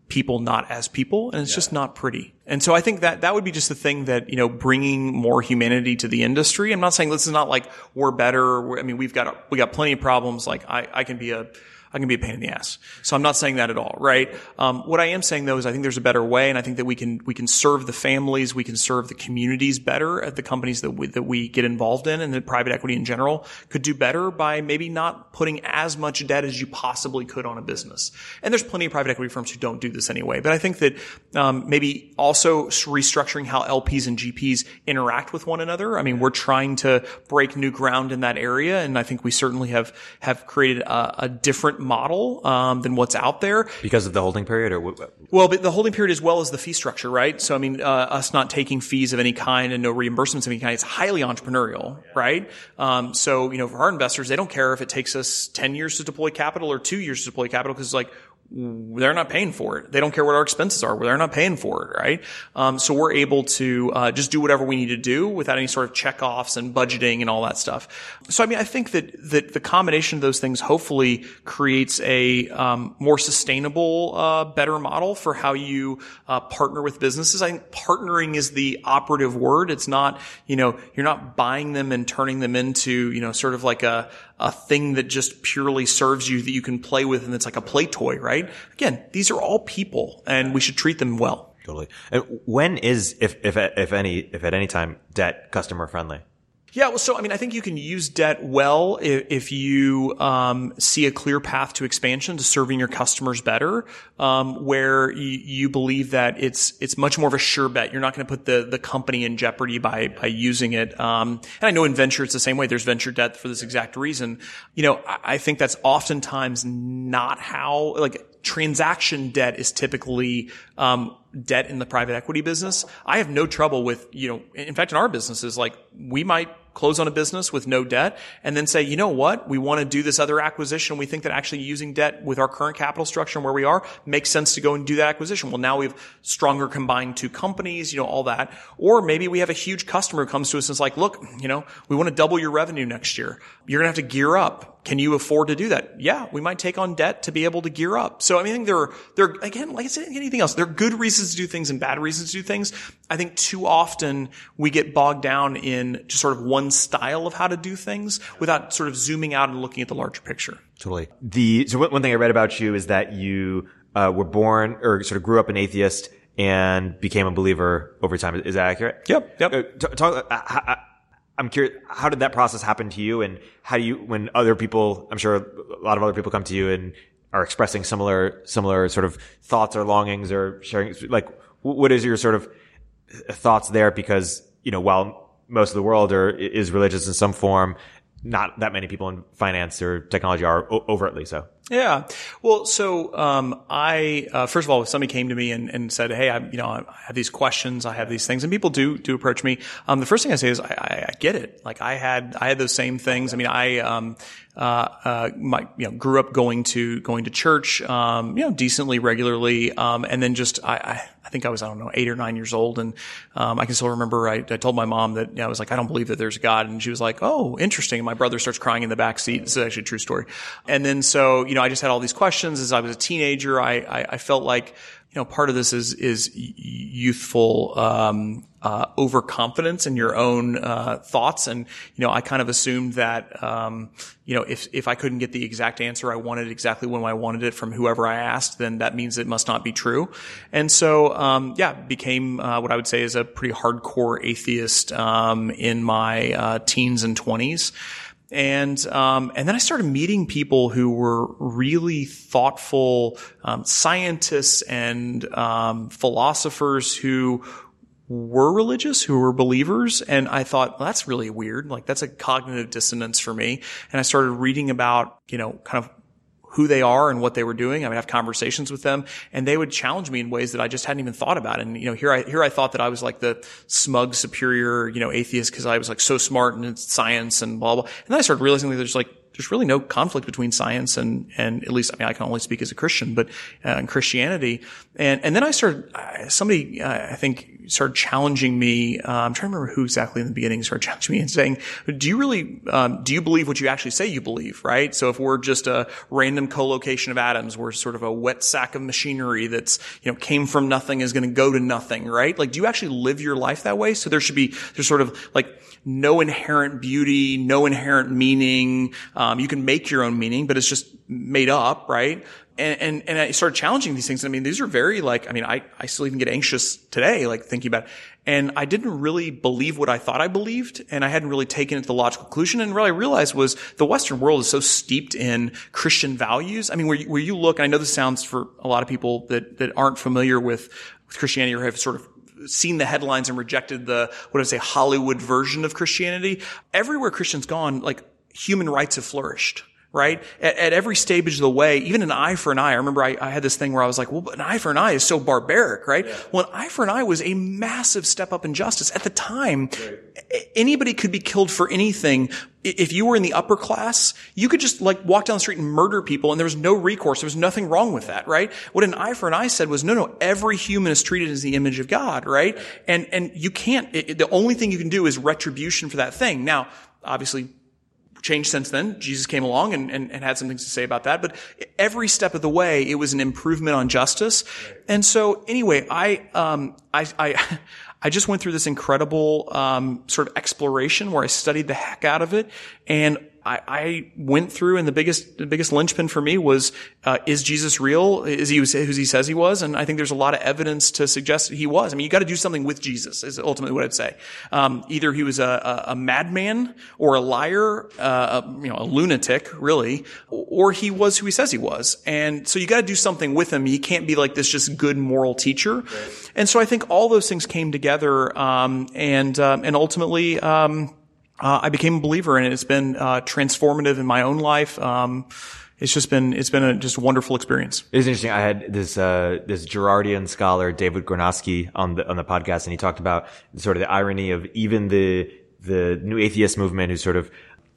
people not as people and it's yeah. just not pretty. And so I think that that would be just the thing that, you know, bringing more humanity to the industry. I'm not saying this is not like we're better. I mean, we've got, we got plenty of problems. Like I, I can be a, I can be a pain in the ass. So I'm not saying that at all, right? Um, what I am saying though is I think there's a better way, and I think that we can we can serve the families, we can serve the communities better at the companies that we, that we get involved in, and that private equity in general could do better by maybe not putting as much debt as you possibly could on a business. And there's plenty of private equity firms who don't do this anyway. But I think that um, maybe also restructuring how LPs and GPs interact with one another. I mean, we're trying to break new ground in that area, and I think we certainly have have created a, a different model um, than what's out there because of the holding period, or what? well, the holding period as well as the fee structure, right? So I mean, uh, us not taking fees of any kind and no reimbursements of any kind, it's highly entrepreneurial, right? Um, so you know, for our investors, they don't care if it takes us ten years to deploy capital or two years to deploy capital because like they're not paying for it. They don't care what our expenses are. They're not paying for it, right? Um, so we're able to uh, just do whatever we need to do without any sort of checkoffs and budgeting and all that stuff. So I mean, I think that that the combination of those things hopefully creates a um, more sustainable, uh, better model for how you uh, partner with businesses. I think partnering is the operative word. It's not, you know, you're not buying them and turning them into, you know, sort of like a a thing that just purely serves you that you can play with and it's like a play toy, right? Again, these are all people and we should treat them well. Totally. And when is, if, if, if any, if at any time debt customer friendly? Yeah, well, so I mean, I think you can use debt well if, if you um, see a clear path to expansion to serving your customers better, um, where you, you, believe that it's it's much more of a sure bet. You're not going to put the the company in jeopardy by by using it. Um, and I know in venture it's the same way. There's venture debt for this exact reason. You know, I, I think that's oftentimes not how like transaction debt is typically um, debt in the private equity business. I have no trouble with you know. In fact, in our businesses, like we might close on a business with no debt and then say, you know what? We want to do this other acquisition. We think that actually using debt with our current capital structure and where we are makes sense to go and do that acquisition. Well, now we have stronger combined two companies, you know, all that. Or maybe we have a huge customer who comes to us and is like, look, you know, we want to double your revenue next year. You're going to have to gear up. Can you afford to do that? Yeah, we might take on debt to be able to gear up. So I mean, I think there are, there, again, like I said, anything else, there are good reasons to do things and bad reasons to do things. I think too often we get bogged down in just sort of one style of how to do things without sort of zooming out and looking at the larger picture. Totally. The, so one thing I read about you is that you, uh, were born or sort of grew up an atheist and became a believer over time. Is that accurate? Yep. Yep. Uh, talk, uh, I'm curious, how did that process happen to you? And how do you, when other people, I'm sure a lot of other people come to you and are expressing similar, similar sort of thoughts or longings or sharing, like, what is your sort of uh, thoughts there? Because, you know, while most of the world are, is religious in some form, not that many people in finance or technology are overtly so. Yeah. Well, so um, I uh, first of all, if somebody came to me and, and said, "Hey, I, you know, I have these questions, I have these things," and people do do approach me. Um, the first thing I say is, I, I, I, get it. Like I had I had those same things. I mean, I um, uh, uh, my, you know, grew up going to going to church, um, you know, decently regularly, um, and then just I, I, I think I was I don't know eight or nine years old, and um, I can still remember I, I told my mom that you know, I was like I don't believe that there's a God, and she was like, "Oh, interesting." And my brother starts crying in the back seat. This is actually a true story. And then so you know, I just had all these questions as I was a teenager. I, I, I felt like, you know, part of this is, is youthful, um, uh, overconfidence in your own, uh, thoughts. And, you know, I kind of assumed that, um, you know, if, if I couldn't get the exact answer I wanted exactly when I wanted it from whoever I asked, then that means it must not be true. And so, um, yeah, became, uh, what I would say is a pretty hardcore atheist, um, in my, uh, teens and twenties. And um, and then I started meeting people who were really thoughtful um, scientists and um, philosophers who were religious, who were believers. And I thought, well, that's really weird. Like that's a cognitive dissonance for me. And I started reading about, you know, kind of who they are and what they were doing. I would have conversations with them and they would challenge me in ways that I just hadn't even thought about. And, you know, here I, here I thought that I was like the smug, superior, you know, atheist because I was like so smart in science and blah, blah. And then I started realizing that there's like, there's really no conflict between science and, and at least, I mean, I can only speak as a Christian, but, uh, in Christianity. And, and then I started, somebody, uh, I think, started challenging me. Uh, I'm trying to remember who exactly in the beginning started challenging me and saying, "Do you really um, do you believe what you actually say you believe?" Right. So if we're just a random collocation of atoms, we're sort of a wet sack of machinery that's you know came from nothing is going to go to nothing. Right. Like, do you actually live your life that way? So there should be there's sort of like no inherent beauty, no inherent meaning. Um, you can make your own meaning, but it's just made up, right? And, and, and I started challenging these things. I mean, these are very like, I mean, I, I still even get anxious today, like thinking about it. And I didn't really believe what I thought I believed. And I hadn't really taken it to the logical conclusion. And what I realized was the Western world is so steeped in Christian values. I mean, where you, where you look, and I know this sounds for a lot of people that, that aren't familiar with, with Christianity or have sort of seen the headlines and rejected the, what I say, Hollywood version of Christianity. Everywhere Christians gone, like human rights have flourished right? At, at, every stage of the way, even an eye for an eye. I remember I, I, had this thing where I was like, well, an eye for an eye is so barbaric, right? Yeah. Well, an eye for an eye was a massive step up in justice. At the time, right. anybody could be killed for anything. If you were in the upper class, you could just like walk down the street and murder people and there was no recourse. There was nothing wrong with that, right? What an eye for an eye said was, no, no, every human is treated as the image of God, right? And, and you can't, it, the only thing you can do is retribution for that thing. Now, obviously, changed since then. Jesus came along and, and, and, had some things to say about that. But every step of the way, it was an improvement on justice. And so anyway, I, um, I, I, I just went through this incredible, um, sort of exploration where I studied the heck out of it. And I, I went through and the biggest, the biggest linchpin for me was, uh, is Jesus real? Is he who he says he was? And I think there's a lot of evidence to suggest he was. I mean, you got to do something with Jesus is ultimately what I'd say. Um, either he was a, a, a, madman or a liar, uh, a, you know, a lunatic, really, or he was who he says he was. And so you got to do something with him. He can't be like this just good moral teacher. Right. And so I think all those things came together, um, and, um, and ultimately, um, uh, I became a believer and it's been uh, transformative in my own life. Um, it's just been it's been a just wonderful experience. It's interesting. I had this uh, this Girardian scholar David Gornoski on the on the podcast, and he talked about sort of the irony of even the the new atheist movement, who sort of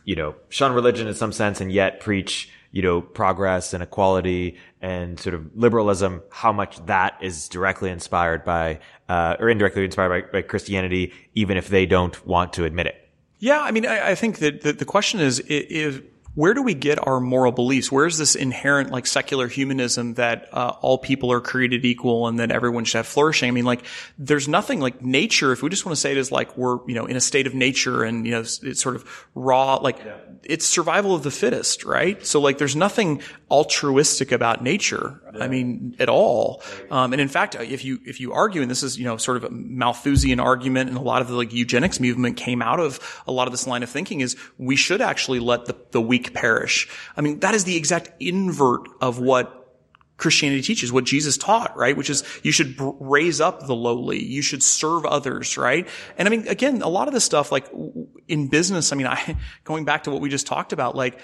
you know shun religion in some sense, and yet preach you know progress and equality and sort of liberalism. How much that is directly inspired by uh, or indirectly inspired by, by Christianity, even if they don't want to admit it. Yeah, I mean, I, I think that the, the question is, is where do we get our moral beliefs? Where's this inherent like secular humanism that uh, all people are created equal and that everyone should have flourishing? I mean, like there's nothing like nature. If we just want to say it as like we're you know in a state of nature and you know it's, it's sort of raw, like yeah. it's survival of the fittest, right? So like there's nothing altruistic about nature. Yeah. I mean, at all. Um, and in fact, if you if you argue, and this is you know sort of a Malthusian argument, and a lot of the like eugenics movement came out of a lot of this line of thinking is we should actually let the the weak perish. I mean, that is the exact invert of what Christianity teaches, what Jesus taught, right? Which is you should raise up the lowly. You should serve others, right? And I mean, again, a lot of this stuff, like in business, I mean, I, going back to what we just talked about, like,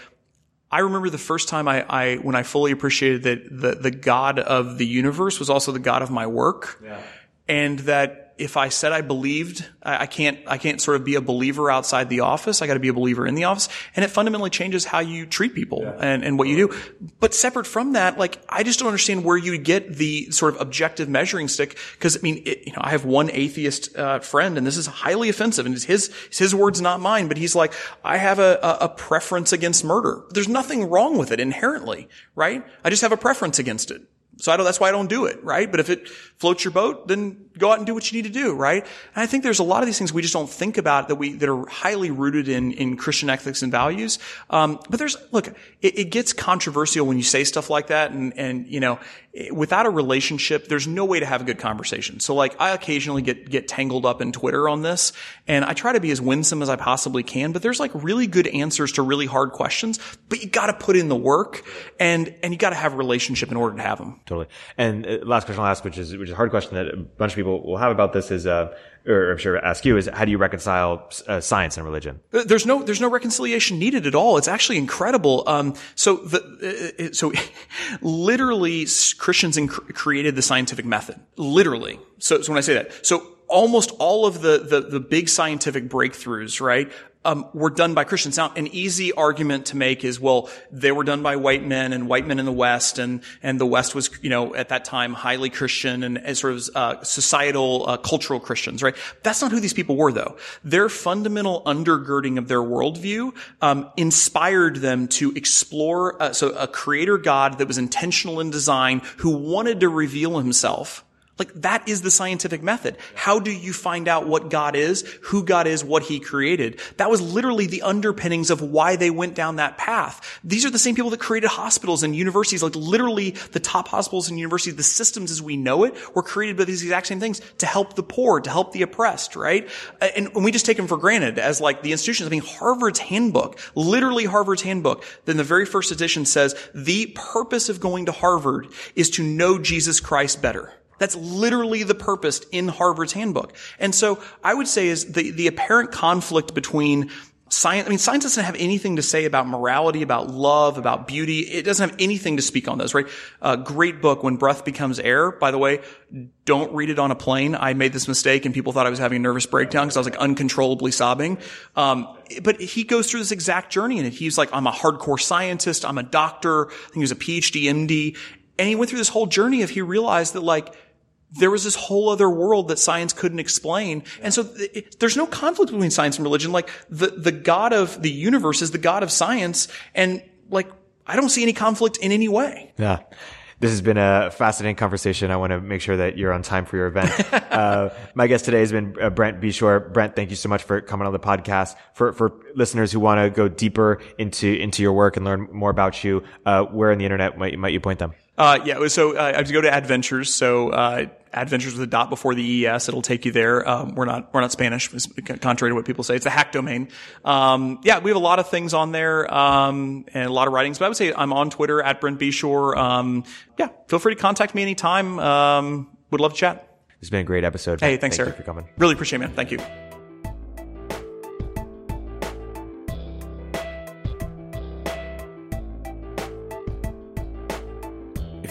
I remember the first time I, I when I fully appreciated that the, the God of the universe was also the God of my work. Yeah. And that if I said I believed, I can't, I can't sort of be a believer outside the office. I got to be a believer in the office. And it fundamentally changes how you treat people yeah. and, and what you do. But separate from that, like, I just don't understand where you get the sort of objective measuring stick. Cause I mean, it, you know, I have one atheist, uh, friend and this is highly offensive and it's his, it's his words, not mine. But he's like, I have a, a, a preference against murder. There's nothing wrong with it inherently, right? I just have a preference against it So I don't, that's why I don't do it, right? But if it floats your boat, then go out and do what you need to do, right? And I think there's a lot of these things we just don't think about that we, that are highly rooted in, in Christian ethics and values. Um, but there's, look, it, it, gets controversial when you say stuff like that and, and, you know, without a relationship, there's no way to have a good conversation. So like, I occasionally get, get tangled up in Twitter on this and I try to be as winsome as I possibly can, but there's like really good answers to really hard questions, but you gotta put in the work and, and you gotta have a relationship in order to have them. Totally. And uh, last question I'll ask, which is, which is a hard question that a bunch of people will have about this is, uh, or I'm sure ask you is how do you reconcile uh, science and religion? Uh, there's no there's no reconciliation needed at all. It's actually incredible. Um, so the uh, so literally Christians inc- created the scientific method. Literally. So, so when I say that, so almost all of the, the, the big scientific breakthroughs, right, um, were done by Christians. Now, an easy argument to make is, well, they were done by white men and white men in the West, and and the West was, you know, at that time highly Christian and, and sort of uh, societal, uh, cultural Christians, right? That's not who these people were, though. Their fundamental undergirding of their worldview um, inspired them to explore. Uh, so, a creator God that was intentional in design, who wanted to reveal Himself like that is the scientific method. How do you find out what God is, who God is, what he created? That was literally the underpinnings of why they went down that path. These are the same people that created hospitals and universities, like literally the top hospitals and universities, the systems as we know it were created by these exact same things to help the poor, to help the oppressed, right? And, we just take them for granted as like the institutions. I mean, Harvard's handbook, literally Harvard's handbook, then the very first edition says the purpose of going to Harvard is to know Jesus Christ better. That's literally the purpose in Harvard's handbook. And so I would say is the, the apparent conflict between science, I mean, science doesn't have anything to say about morality, about love, about beauty. It doesn't have anything to speak on those, right? A great book, When Breath Becomes Air, by the way, don't read it on a plane. I made this mistake and people thought I was having a nervous breakdown because I was like uncontrollably sobbing. Um, but he goes through this exact journey in it. He's like, I'm a hardcore scientist. I'm a doctor. I think he was a PhD, MD. And he went through this whole journey of he realized that like, there was this whole other world that science couldn't explain. And so it, there's no conflict between science and religion. Like the, the God of the universe is the God of science. And like, I don't see any conflict in any way. Yeah. This has been a fascinating conversation. I want to make sure that you're on time for your event. uh, my guest today has been uh, Brent Beshore. Brent, thank you so much for coming on the podcast. For for listeners who want to go deeper into into your work and learn more about you, uh, where on the internet might might you point them? Uh, yeah, so uh, I have to go to Adventures. So uh, Adventures with a dot before the ES. It'll take you there. Um, we're not we're not Spanish, contrary to what people say. It's a hack domain. Um, yeah, we have a lot of things on there um, and a lot of writings. But I would say I'm on Twitter at Brent Beshore. Um, yeah, feel free to contact me anytime. Um, would love to chat. It's been a great episode. Hey, thanks, Thank sir. for coming. Really appreciate it, man. Thank you.